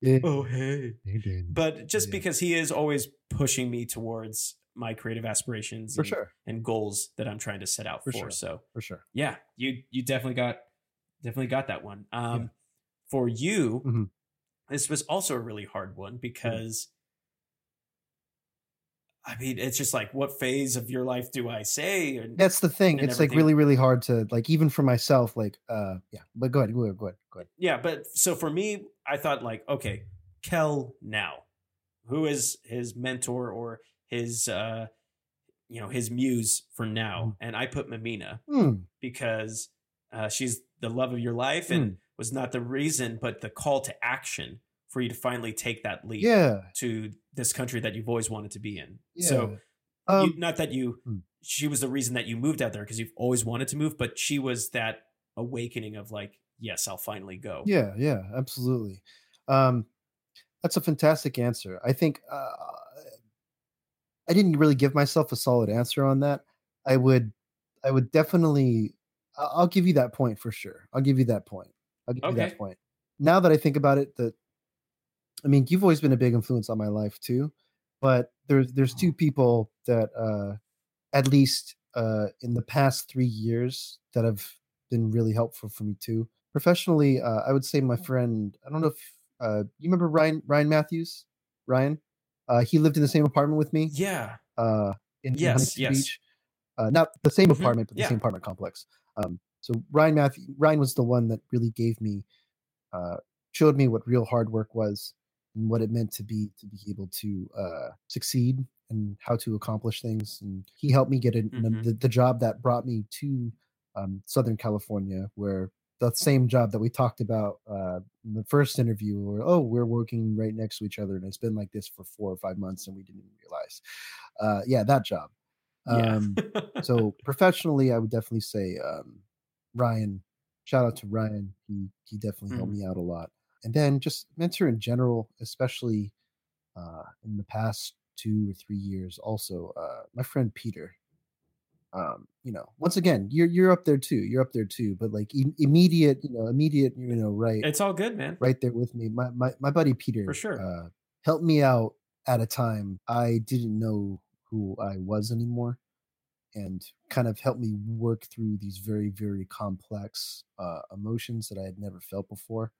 yeah,
Oh hey,
he did.
but just
Yeah.
because he is always pushing me towards my creative aspirations
for
and,
sure,
and goals that I'm trying to set out
For
for.
sure.
So
for sure.
yeah, you you definitely got definitely got that one. Um, For you,
Mhm.
this was also a really hard one because. I mean, it's just like, what phase of your life do I say? And
That's the thing. It's like really, really hard to like, even for myself. Like, uh, yeah. But go ahead, go ahead, go ahead, go ahead.
yeah, but so for me, I thought like, okay, Kel now, who is his mentor or his, uh, you know, his muse for now, and I put Mamina
Hmm.
because uh, she's the love of your life and was not the reason, but the call to action for you to finally take that leap
Yeah.
to this country that you've always wanted to be in.
Yeah.
So,
um,
you, not that you,
Hmm.
she was the reason that you moved out there because you've always wanted to move, but she was that awakening of like, yes, I'll finally go.
Yeah, yeah, absolutely. Um, that's a fantastic answer. I think uh, I didn't really give myself a solid answer on that. I would, I would definitely. I'll give you that point for sure. I'll give you that point. I'll give you
Okay.
that point. Now that I think about it, that I mean, you've always been a big influence on my life too. But there's there's two people that, uh, at least uh, in the past three years, that have been really helpful for me too professionally uh, i would say my friend i don't know if uh, you remember ryan ryan matthews ryan uh, he lived in the same apartment with me
Yeah.
uh, in,
Yes,
Huntington
yes.
beach uh, not the same
Mhm,
apartment but the
yeah.
same apartment complex um, so ryan matthew ryan was the one that really gave me uh, showed me what real hard work was and what it meant to be to be able to uh, succeed and how to accomplish things and he helped me get in
Mhm.
the, the job that brought me to um, Southern California, where the same job that we talked about uh, in the first interview, where oh, we're working right next to each other, and it's been like this for four or five months, and we didn't even realize. Uh, yeah, that job.
Yeah.
Um, so professionally, I would definitely say um, Ryan. Shout out to Ryan. He he definitely helped me out a lot. And then just mentor in general, especially uh, in the past two or three years. Also, uh, my friend Peter. Um, you know, once again, you're you're up there too. You're up there too. But like im- immediate, you know, immediate, you know, right,
it's all good, man.
right there with me. My my my buddy Peter
For sure.
uh, helped me out at a time I didn't know who I was anymore, and kind of helped me work through these very very complex uh, emotions that I had never felt before.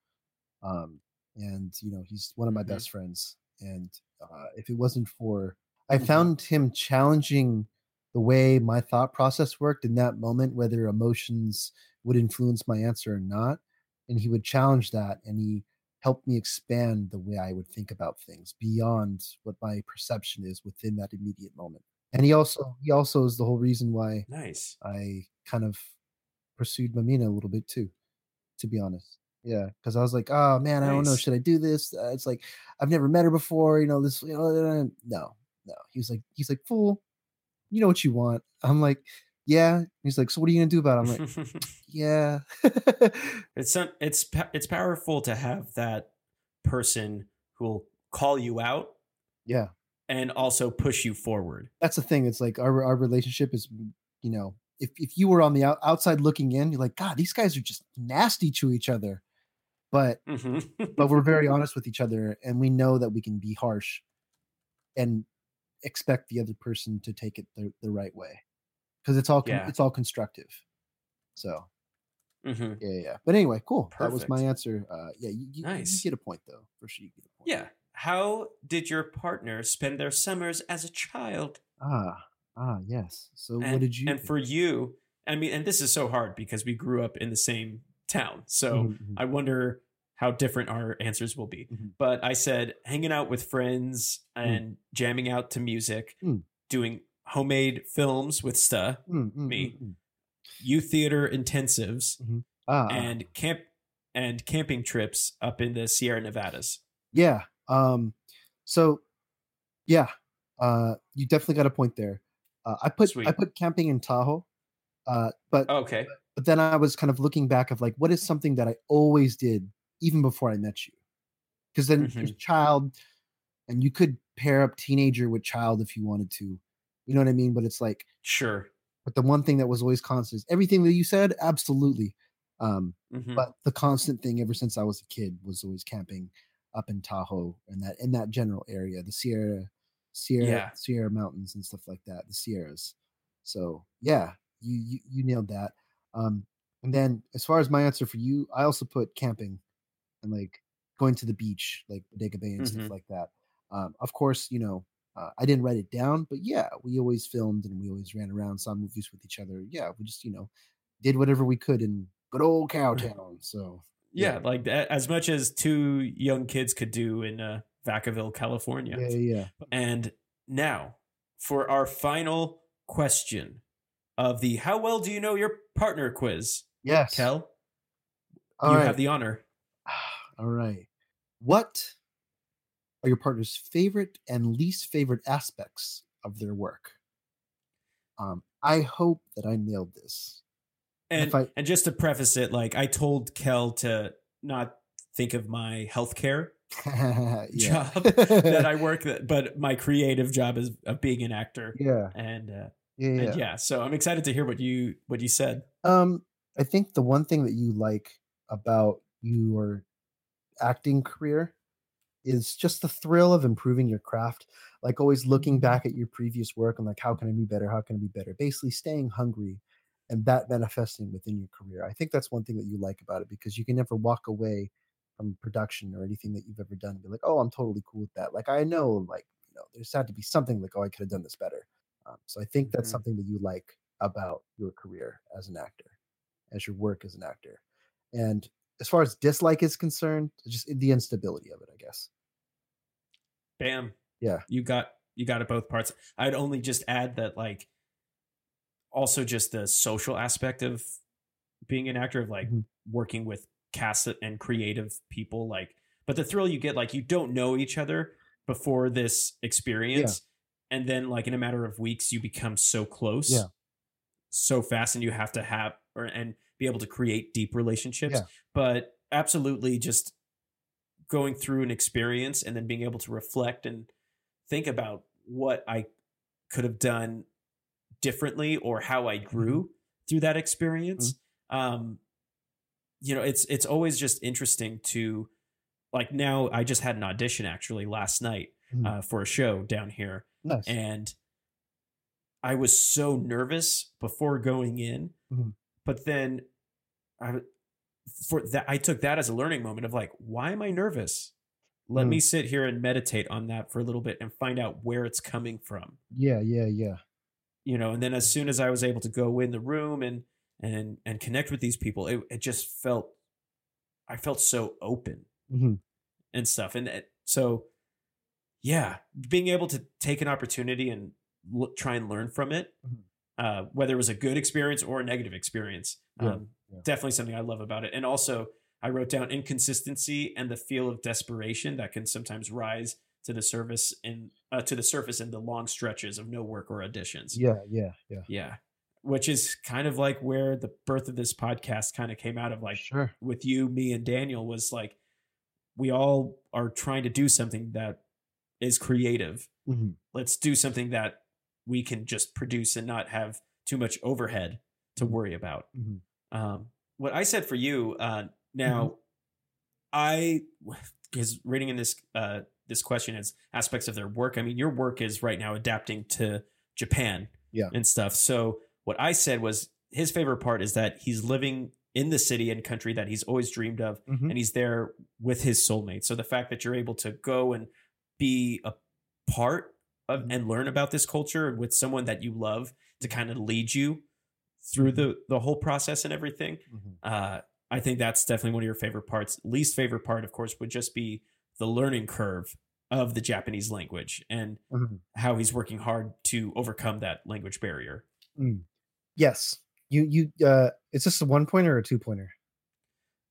Um, and you know, he's one of my
Mhm.
best friends. And uh, if it wasn't for, I
Mhm.
found him challenging the way my thought process worked in that moment, whether emotions would influence my answer or not. And he would challenge that and he helped me expand the way I would think about things beyond what my perception is within that immediate moment. And he also he also is the whole reason why
Nice.
I kind of pursued Mamina a little bit too, to be honest. Yeah, because I was like, oh man, I don't know, should I do this? Uh, it's like I've never met her before, you know. This, you know, no, no. He was like, he's like, fool, you know what you want. I'm like, yeah. He's like, so what are you gonna do about it? I'm like, yeah.
it's it's it's powerful to have that person who will call you out
yeah,
and also push you forward.
that's the thing. It's like our our relationship is, you know, if if you were on the outside looking in, you're like, God, these guys are just nasty to each other. But
Mhm.
but we're very honest with each other and we know that we can be harsh and expect the other person to take it the, the right way because it's all
Yeah.
it's all constructive so
mm-hmm.
yeah yeah but anyway cool that was my answer uh yeah you, you,
Nice.
you get a point though for sure you get a point
Yeah. How did your partner spend their summers as a child?
ah ah yes so
And,
what did you
and
do?
for you, I mean, and this is so hard because we grew up in the same town. So
Mhm, mhm.
I wonder how different our answers will be.
Mhm.
But I said hanging out with friends and jamming out to music,
Mm.
doing homemade films with Sta,
Mm, mm,
me.
mm, mm.
youth theater intensives,
ah, ah.
and camp and camping trips up in the Sierra Nevadas.
Yeah. Um. So, yeah. Uh, you definitely got a point there. Uh, I put I put camping in Tahoe. Uh, but
Okay.
but then I was kind of looking back of like, what is something that I always did even before I met you? Because then
Mm-hmm.
there's child, and you could pair up teenager with child if you wanted to. You know what I mean? But it's like,
Sure.
but the one thing that was always constant is everything that you said, absolutely. Um,
Mhm.
but the constant thing ever since I was a kid was always camping up in Tahoe and that in that general area, the Sierra, Sierra,
Yeah.
Sierra Mountains and stuff like that, the Sierras. So yeah, you you, you nailed that. Um, and then as far as my answer for you, I also put camping and like going to the beach, like Bodega Bay and
Mhm.
stuff like that. Um, of course, you know, uh, I didn't write it down, but yeah, we always filmed and we always ran around, saw movies with each other. Yeah, we just you know did whatever we could in good old Cowtown. So
yeah, like that, as much as two young kids could do in uh, Vacaville, California.
yeah, yeah, yeah.
And now for our final question of the "How well do you know your partner?" quiz.
Yes.
Kel,
All
you
right.
have the honor.
All right. What are your partner's favorite and least favorite aspects of their work? Um, I hope that I nailed this.
And
I-
and just to preface it, like I told Kel to not think of my healthcare job that I work, that, but my creative job is of being an actor.
yeah,
And uh,
yeah,
and
yeah.
yeah, so I'm excited to hear what you what you said.
Um, I think the one thing that you like about your acting career is just the thrill of improving your craft. Like always looking back at your previous work and like, how can I be better? How can I be better? Basically, staying hungry and that manifesting within your career. I think that's one thing that you like about it because you can never walk away from production or anything that you've ever done and be like, oh, I'm totally cool with that. Like I know, like you know, there's had to be something like, oh, I could have done this better. Um, so I think that's
Mhm.
something that you like about your career as an actor, as your work as an actor. And as far as dislike is concerned, just the instability of it, I guess.
Bam.
Yeah.
You got you got it both parts. I'd only just add that like also just the social aspect of being an actor of like
Mhm.
working with cast and creative people like but the thrill you get like you don't know each other before this experience and then like in a matter of weeks you become so close
Yeah.
so fast and you have to have or and be able to create deep relationships
Yeah.
but absolutely just going through an experience and then being able to reflect and think about what i could have done differently or how i grew through that experience um you know it's it's always just interesting to like now i just had an audition actually last night
Mhm.
uh, for a show down here
nice.
and I was so nervous before going in,
Mhm.
but then I for that I took that as a learning moment of like, why am I nervous? Let
Mm.
me sit here and meditate on that for a little bit and find out where it's coming from.
yeah, yeah, yeah.
You know, and then as soon as I was able to go in the room and and and connect with these people, it, it just felt I felt so open
hmm
and stuff. And it, so, yeah, being able to take an opportunity and l- try and learn from it,
Mhm.
Uh, whether it was a good experience or a negative experience,
Yeah,
um,
yeah.
definitely something I love about it. And also, I wrote down inconsistency and the feel of desperation that can sometimes rise to the surface in uh, to the surface in the long stretches of no work or auditions.
Yeah, yeah, yeah.
Yeah. Which is kind of like where the birth of this podcast kind of came out of like
sure.
with you, me, and Daniel was like, we all are trying to do something that is creative.
hmm
Let's do something that we can just produce and not have too much overhead to worry about.
hmm
Um, what I said for you uh, now, I because reading in this uh, this question is aspects of their work. I mean, your work is right now adapting to Japan,
Yeah.
and stuff. So what I said was his favorite part is that he's living in the city and country that he's always dreamed of,
hmm
and he's there with his soulmate. So the fact that you're able to go and be a part of
Mhm.
and learn about this culture with someone that you love to kind of lead you through the the whole process and everything.
hmm
Uh, I think that's definitely one of your favorite parts. Least favorite part, of course, would just be the learning curve of the Japanese language and
hmm
how he's working hard to overcome that language barrier.
Yes. You you uh is this a one pointer or a two pointer?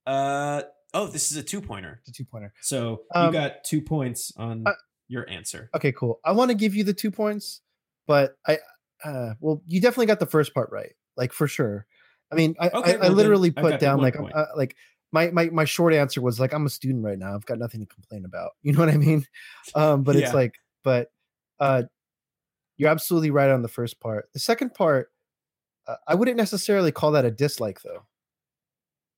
Uh oh, this is a two pointer.
It's a two pointer.
So
Um,
you got two points on
uh,
your answer.
Okay, cool. I want to give you the two points, but I uh well you definitely got the first part right. Like for sure. I mean, I
Okay,
I,
well
I literally put down like uh, like my, my my short answer was like I'm a student right now. I've got nothing to complain about. You know what I mean? Um but it's like but uh you're absolutely right on the first part. The second part uh, I wouldn't necessarily call that a dislike though.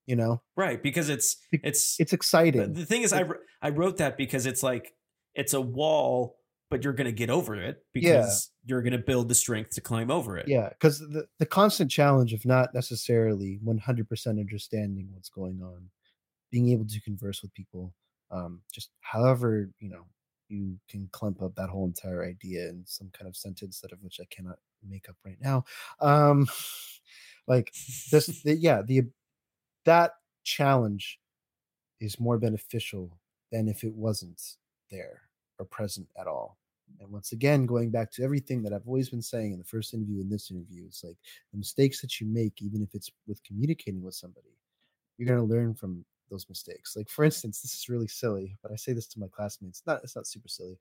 You know?
Right, because it's it's
It's exciting.
the thing is I I wrote that because it's like it's a wall but you're going to get over it because you're going to build the strength to climb over it.
Yeah, because the, the constant challenge of not necessarily 100% understanding what's going on, being able to converse with people, um, just however, you know, you can clump up that whole entire idea in some kind of sentence that of which I cannot make up right now. Um, like this, the, yeah, the that challenge is more beneficial than if it wasn't there or present at all. And once again, going back to everything that I've always been saying in the first interview and this interview, it's like the mistakes that you make, even if it's with communicating with somebody, you're going to learn from those mistakes. Like for instance, this is really silly, but I say this to my classmates. Not it's not super silly.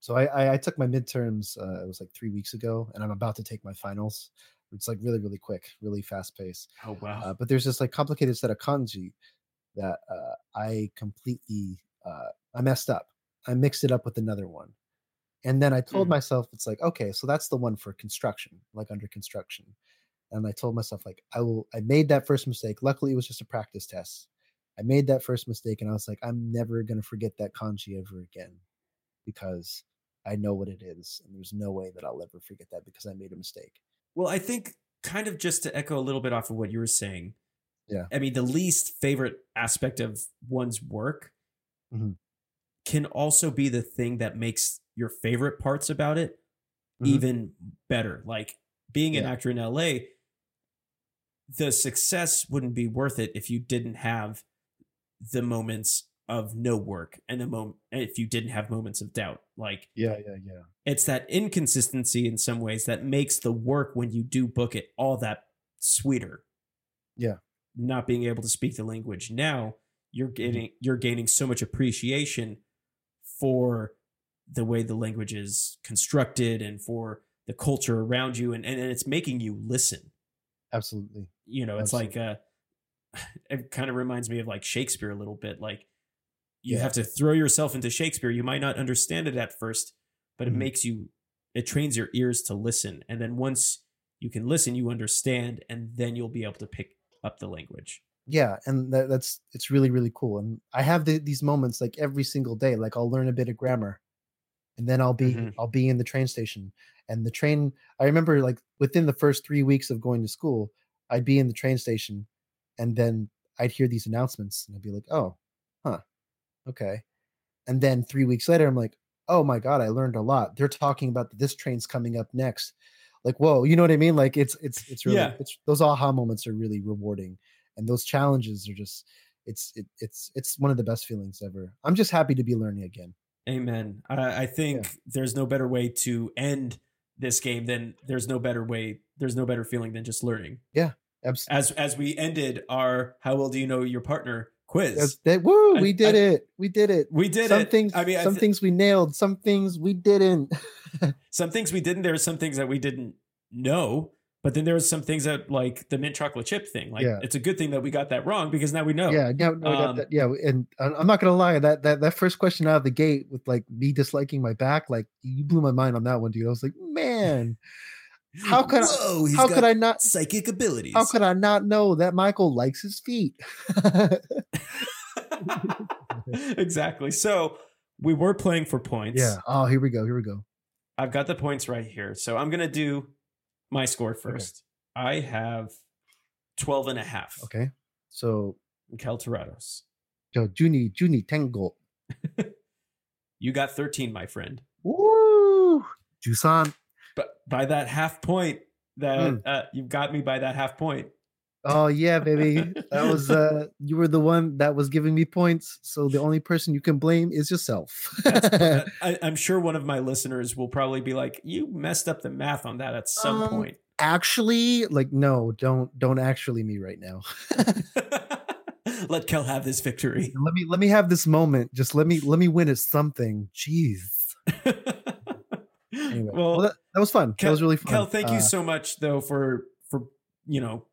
So I I, I took my midterms. Uh, it was like three weeks ago, and I'm about to take my finals. It's like really really quick, really fast pace.
Oh wow.
Uh, but there's this like complicated set of kanji that uh, I completely uh, I messed up. I mixed it up with another one, and then I told
Mm.
myself it's like okay, so that's the one for construction, like under construction. And I told myself like I will. I made that first mistake. Luckily, it was just a practice test. I made that first mistake, and I was like, I'm never gonna forget that kanji ever again, because I know what it is, and there's no way that I'll ever forget that because I made a mistake.
Well, I think kind of just to echo a little bit off of what you were saying.
Yeah.
I mean, the least favorite aspect of one's work
Mhm.
Can also be the thing that makes your favorite parts about it
Mhm.
even better. Like being an actor in LA, the success wouldn't be worth it if you didn't have the moments of no work and the moment if you didn't have moments of doubt. Like
Yeah, yeah, yeah.
it's that inconsistency in some ways that makes the work when you do book it all that sweeter.
Yeah.
Not being able to speak the language now, you're getting you're gaining so much appreciation for the way the language is constructed and for the culture around you and, and it's making you listen
Absolutely.
you know it's like uh it kind of reminds me of like shakespeare a little bit like you
Yeah.
have to throw yourself into shakespeare you might not understand it at first but
Mhm.
it makes you it trains your ears to listen and then once you can listen you understand and then you'll be able to pick up the language
yeah and that, that's it's really really cool and i have the, these moments like every single day like i'll learn a bit of grammar and then i'll be
Mhm.
i'll be in the train station and the train i remember like within the first three weeks of going to school i'd be in the train station and then i'd hear these announcements and i'd be like oh huh okay and then three weeks later i'm like oh my god i learned a lot they're talking about this train's coming up next like whoa you know what i mean like it's it's it's really
Yeah.
it's those aha moments are really rewarding and those challenges are just it's it, it's it's one of the best feelings ever i'm just happy to be learning again
Amen. I, I think there's no better way to end this game than there's no better way. There's no better feeling than just learning.
Abs-
As as we ended our "How well do you know your partner?" quiz,
that, woo
I-
we did
I-
it we did it
we did
some
it.
things
I mean,
some
th-
things we nailed some things we didn't
some things we didn't. There are some things that we didn't know, but then there was some things that like the mint chocolate chip thing. Like
Yeah.
it's a good thing that we got that wrong because now we know.
yeah no, no,
Um,
that. yeah and I- i'm not gonna lie that that that first question out of the gate with like me disliking my back like you blew my mind on that one dude i was like man How could I-
Whoa, he's
how could i not
psychic abilities?
how could i not know that michael likes his feet
exactly. So we were playing for points.
yeah oh here we go here we go
I've got the points right here. So I'm going to do my score first. I have 12 and a half.
okay so
Kel Torados.
Yo, Juni, Juni Tango.
You got 13, my friend.
Woo! Jusan.
But by that half point, that
Hmm.
uh, you've got me by that half point.
Oh yeah, baby. That was uh you were the one that was giving me points. So the only person you can blame is yourself.
I, I'm sure one of my listeners will probably be like, "You messed up the math on that at some
Um,
point."
actually, like no, don't don't actually me right now.
Let Kel have this victory.
let me let me have this moment. Just let me let me win at something. Jeez. Anyway, well,
well,
that, that was fun.
Kel,
that was really fun.
Kel, thank you
Uh,
so much though for for you know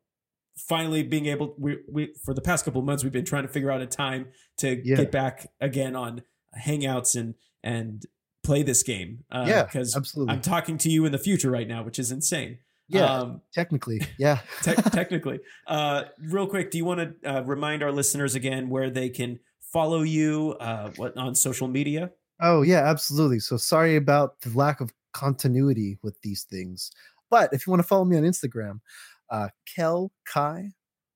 finally being able we we for the past couple of months we've been trying to figure out a time to
Yeah.
get back again on hangouts and and play this game. Uh,
Yeah,
because
absolutely.
I'm talking to you in the future right now, which is insane.
yeah,
Um,
technically. Yeah.
te- technically. Uh, real quick, do you want to uh, remind our listeners again where they can follow you uh, what on social media?
Oh yeah, absolutely. So sorry about the lack of continuity with these things. But if you want to follow me on Instagram, uh Kel Kai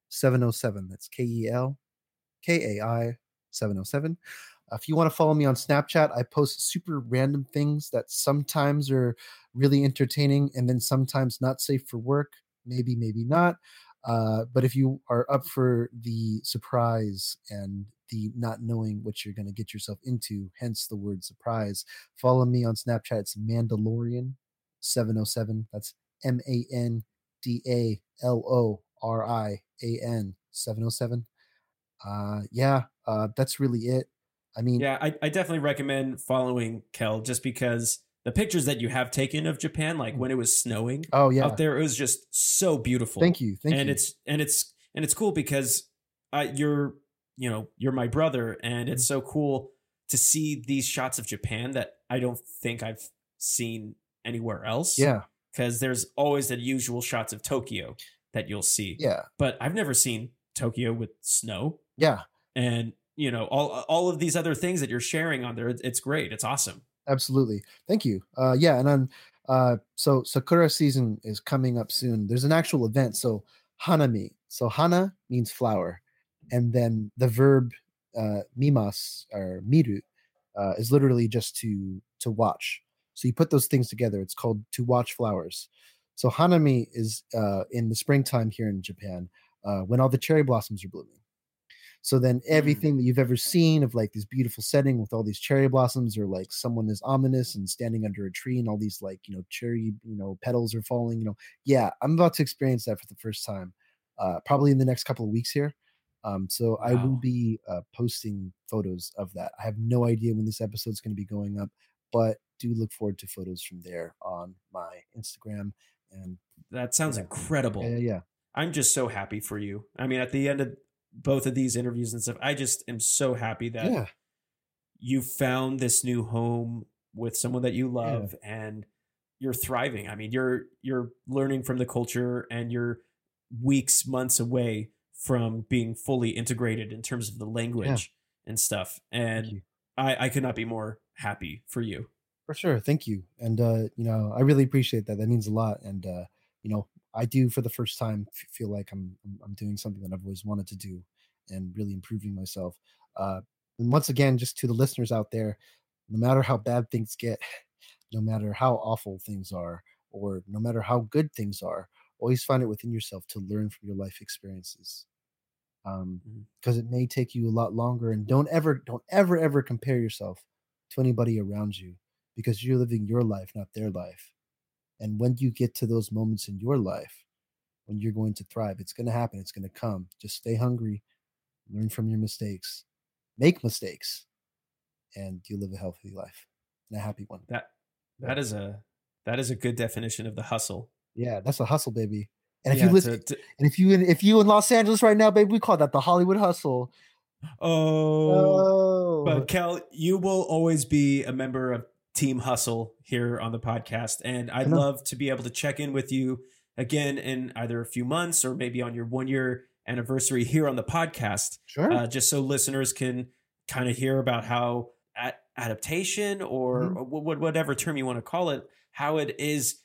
707. That's K E L K A I 707. Uh, if you want to follow me on Snapchat, I post super random things that sometimes are really entertaining and then sometimes not safe for work. Maybe, maybe not. Uh, but if you are up for the surprise and the not knowing what you're going to get yourself into, hence the word surprise, follow me on Snapchat. It's Mandalorian 707. That's M A N D A L O R I A N 707. Uh, yeah, uh, that's really it. I mean,
Yeah, I, I definitely recommend following Kel just because the pictures that you have taken of Japan, like when it was snowing
oh yeah.
out there, it was just so beautiful.
Thank you. Thank
and
you.
it's and it's and it's cool because uh, you're you know you're my brother, and it's so cool to see these shots of Japan that I don't think I've seen anywhere else.
yeah,
because there's always the usual shots of Tokyo that you'll see.
yeah,
but I've never seen Tokyo with snow,
yeah.
and you know all all of these other things that you're sharing on there. It's- great. It's awesome.
absolutely thank you uh yeah and then uh so sakura season is coming up soon there's an actual event so hanami so hana means flower and then the verb uh mimas or miru uh, is literally just to to watch so you put those things together it's called to watch flowers. So hanami is uh in the springtime here in japan uh when all the cherry blossoms are blooming. So then everything that you've ever seen of like this beautiful setting with all these cherry blossoms or like someone is ominous and standing under a tree and all these like you know cherry you know petals are falling you know yeah i'm about to experience that for the first time uh probably in the next couple of weeks here. Um so i will be uh posting photos of that. I have no idea when this episode is going to be going up but do look forward to photos from there on my Instagram. And
That sounds
Yeah.
incredible.
yeah, yeah,
I'm just so happy for you. I mean, at the end of both of these interviews and stuff, I just am so happy that
yeah,
you found this new home with someone that you love and you're thriving. I mean, you're you're learning from the culture and you're weeks, months away from being fully integrated in terms of the language and stuff. And. I, I could not be more happy for you.
For sure. Thank you. And uh, you know, I really appreciate that. That means a lot. And uh, you know, I do for the first time feel like I'm I'm- I'm doing something that I've always wanted to do and really improving myself. Uh, and once again, just to the listeners out there, no matter how bad things get, no matter how awful things are, or no matter how good things are, always find it within yourself to learn from your life experiences. Um,
Mhm.
because it may take you a lot longer and don't ever don't ever ever compare yourself to anybody around you because you're living your life, not their life. And when you get to those moments in your life when you're going to thrive, it's going to happen. It's going to come. Just stay hungry, learn from your mistakes, make mistakes, and you live a healthy life and a happy one.
That that is a that is a good definition of the hustle.
Yeah, that's a hustle, baby. And if
Yeah,
you listen,
to- to-
and if you in if you in Los Angeles right now, baby, we call that the Hollywood hustle.
oh,
Oh,
But Kel, you will always be a member of Team Hustle here on the podcast, and I'd love to be able to check in with you again in either a few months or maybe on your one year anniversary here on the podcast,
sure.
uh, just so listeners can kind of hear about how adaptation or
Mhm.
wh- whatever term you want to call it, how it is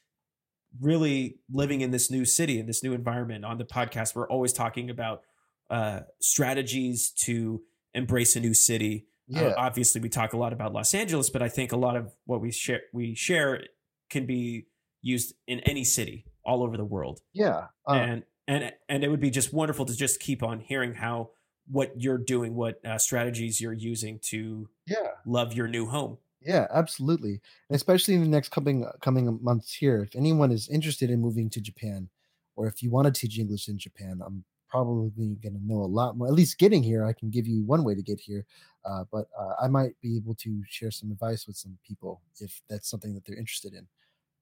really living in this new city in this new environment on the podcast we're always talking about uh, strategies to embrace a new city
yeah.
uh, obviously, we talk a lot about Los Angeles, but I think a lot of what we share we share can be used in any city all over the world,
yeah. Uh,
and and and it would be just wonderful to just keep on hearing how what you're doing, what uh, strategies you're using to
yeah.
love your new home.
Yeah, absolutely. And especially in the next coming coming months here, if anyone is interested in moving to Japan, or if you want to teach English in Japan, I'm probably going to know a lot more. At least getting here, I can give you one way to get here, uh, but uh, I might be able to share some advice with some people if that's something that they're interested in.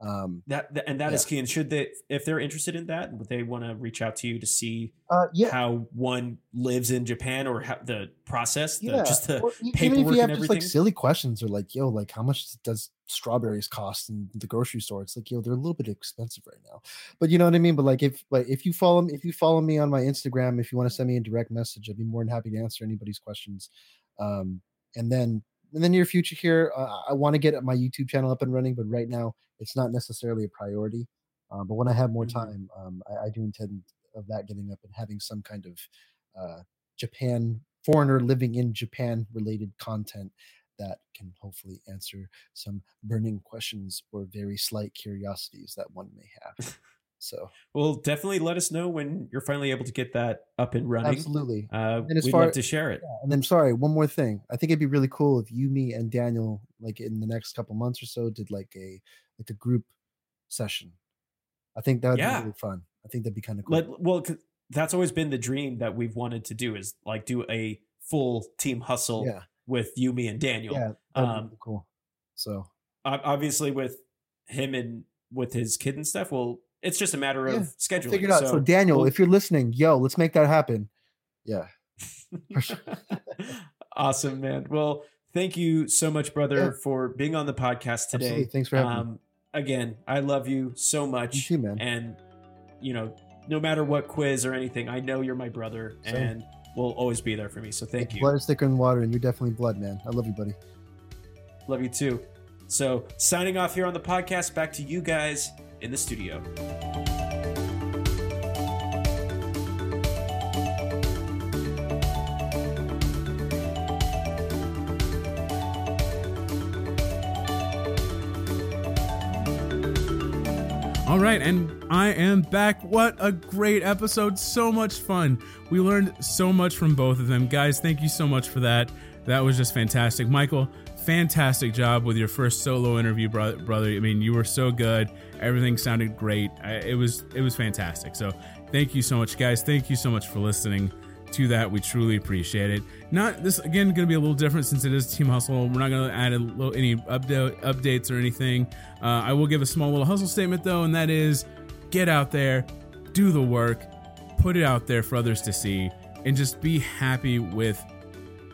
Um,
That, that- and that is
Yeah.
key. And should they, if they're interested in that, would they want to reach out to you to see
uh, yeah,
how one lives in Japan or how the process, the,
yeah.
just the
or e- even if
paperwork
you have
and
just like
everything?
silly questions or like, yo, like how much does strawberries cost in the grocery store? It's like, yo, they're a little bit expensive right now. But you know what I mean? But like if like if you follow me, if you follow me on my Instagram, if you want to send me a direct message, I'd be more than happy to answer anybody's questions. Um, and then in the near future here, uh, I want to get my YouTube channel up and running, but right now it's not necessarily a priority. Um, but when I have more
Mhm.
time, um, I, I do intend of that getting up and having some kind of uh, Japan foreigner living in Japan related content that can hopefully answer some burning questions or very slight curiosities that one may have. So
Well, definitely let us know when you're finally able to get that up and running.
absolutely.
Uh,
And as
we'd
far-
love to share it.
Yeah, and then sorry, one more thing. I think it'd be really cool if you, me, and Daniel, like in the next couple months or so, did like a like a group session. I think that would
Yeah.
be really fun. I think that'd be kind of cool.
Let, well, that's always been the dream that we've wanted to do is like do a full team hustle
yeah,
with you, me, and Daniel.
yeah,
Um,
really cool. So
Obviously, with him and with his kid and stuff, well, it's just a matter
Yeah,
of scheduling.
figure it out. So, Daniel,
we'll-
if you're listening, yo, let's make that happen. Yeah,
awesome, man. Well, thank you so much, brother,
Yeah.
for being on the podcast today.
absolutely. Thanks for having me.
Um, again, I love you so much.
You too, man.
And you know, no matter what quiz or anything, I know you're my brother
Same.
and will always be there for me. So thank you.
Blood is thicker than water, and you're definitely blood, man. I love you, buddy.
Love you too. So signing off here on the podcast, back to you guys in the studio.
All right, and I am back. What a great episode. So much fun. We learned so much from both of them. Guys, thank you so much for that. That was just fantastic. Michael, fantastic job with your first solo interview, bro- brother. I mean, you were so good. Everything sounded great. It was it was fantastic. So, thank you so much, guys. Thank you so much for listening to that. We truly appreciate it. Not this again going to be a little different since it is Team Hustle. We're not going to add little, any update updates or anything. Uh, I will give a small little hustle statement though, and that is get out there, do the work, put it out there for others to see, and just be happy with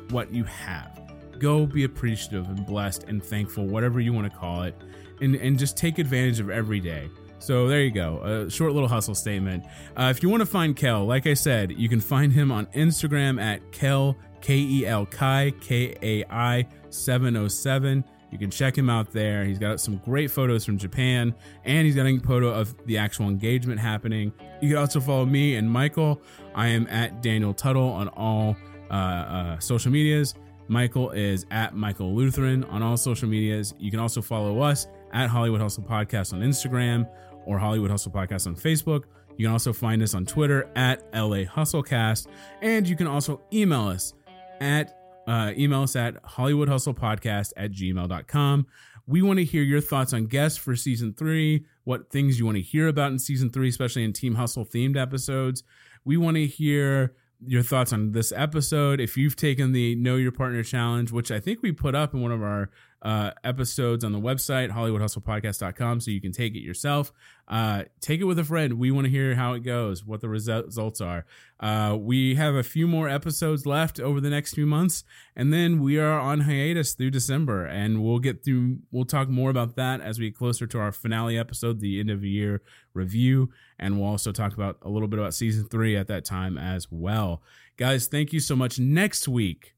what you have. Go be appreciative and blessed and thankful, whatever you want to call it, and, and just take advantage of every day. So there you go, a short little hustle statement. Uh, if you want to find Kel, like I said, you can find him on Instagram at Kel K E L Kai K A I 707. You can check him out there. He's got some great photos from Japan, and he's got a photo of the actual engagement happening. You can also follow me and Michael. I am at Daniel Tuttle on all uh, uh, social medias. Michael is at Michael Lutheran on all social medias. You can also follow us at Hollywood Hustle Podcast on Instagram or Hollywood Hustle Podcast on Facebook. You can also find us on Twitter at LA Hustlecast. And you can also email us at uh, email us at Hollywood Hustle Podcast at gmail.com. We want to hear your thoughts on guests for season three, what things you want to hear about in season three, especially in Team Hustle themed episodes. We want to hear your thoughts on this episode. If you've taken the Know Your Partner Challenge, which I think we put up in one of our uh, episodes on the website, HollywoodHustlePodcast.com, so you can take it yourself. Uh, take it with a friend. We want to hear how it goes, what the results are. Uh, we have a few more episodes left over the next few months, and then we are on hiatus through December, and we'll get through. We'll talk more about that as we get closer to our finale episode, the end of the year review, and we'll also talk about a little bit about season three at that time as well. Guys, thank you so much. Next week,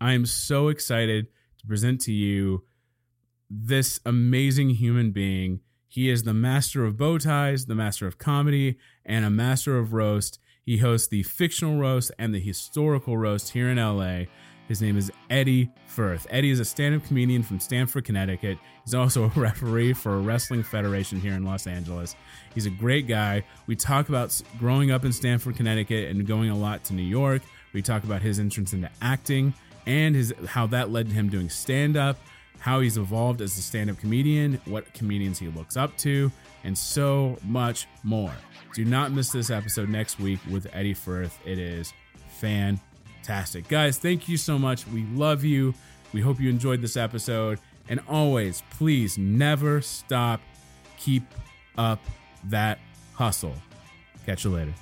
I am so excited to present to you this amazing human being. He is the master of bow ties, the master of comedy, and a master of roast. He hosts the fictional roast and the historical roast here in LA. His name is Eddie Firth. Eddie is a stand up comedian from Stamford, Connecticut. He's also a referee for a wrestling federation here in Los Angeles. He's a great guy. We talk about growing up in Stamford, Connecticut, and going a lot to New York. We talk about his entrance into acting and his how that led to him doing stand up, how he's evolved as a stand up comedian, what comedians he looks up to, and so much more. Do not miss this episode next week with Eddie Firth. It is fantastic. Guys, thank you so much. We love you. We hope you enjoyed this episode. And always, please never stop. Keep up that hustle. Catch you later.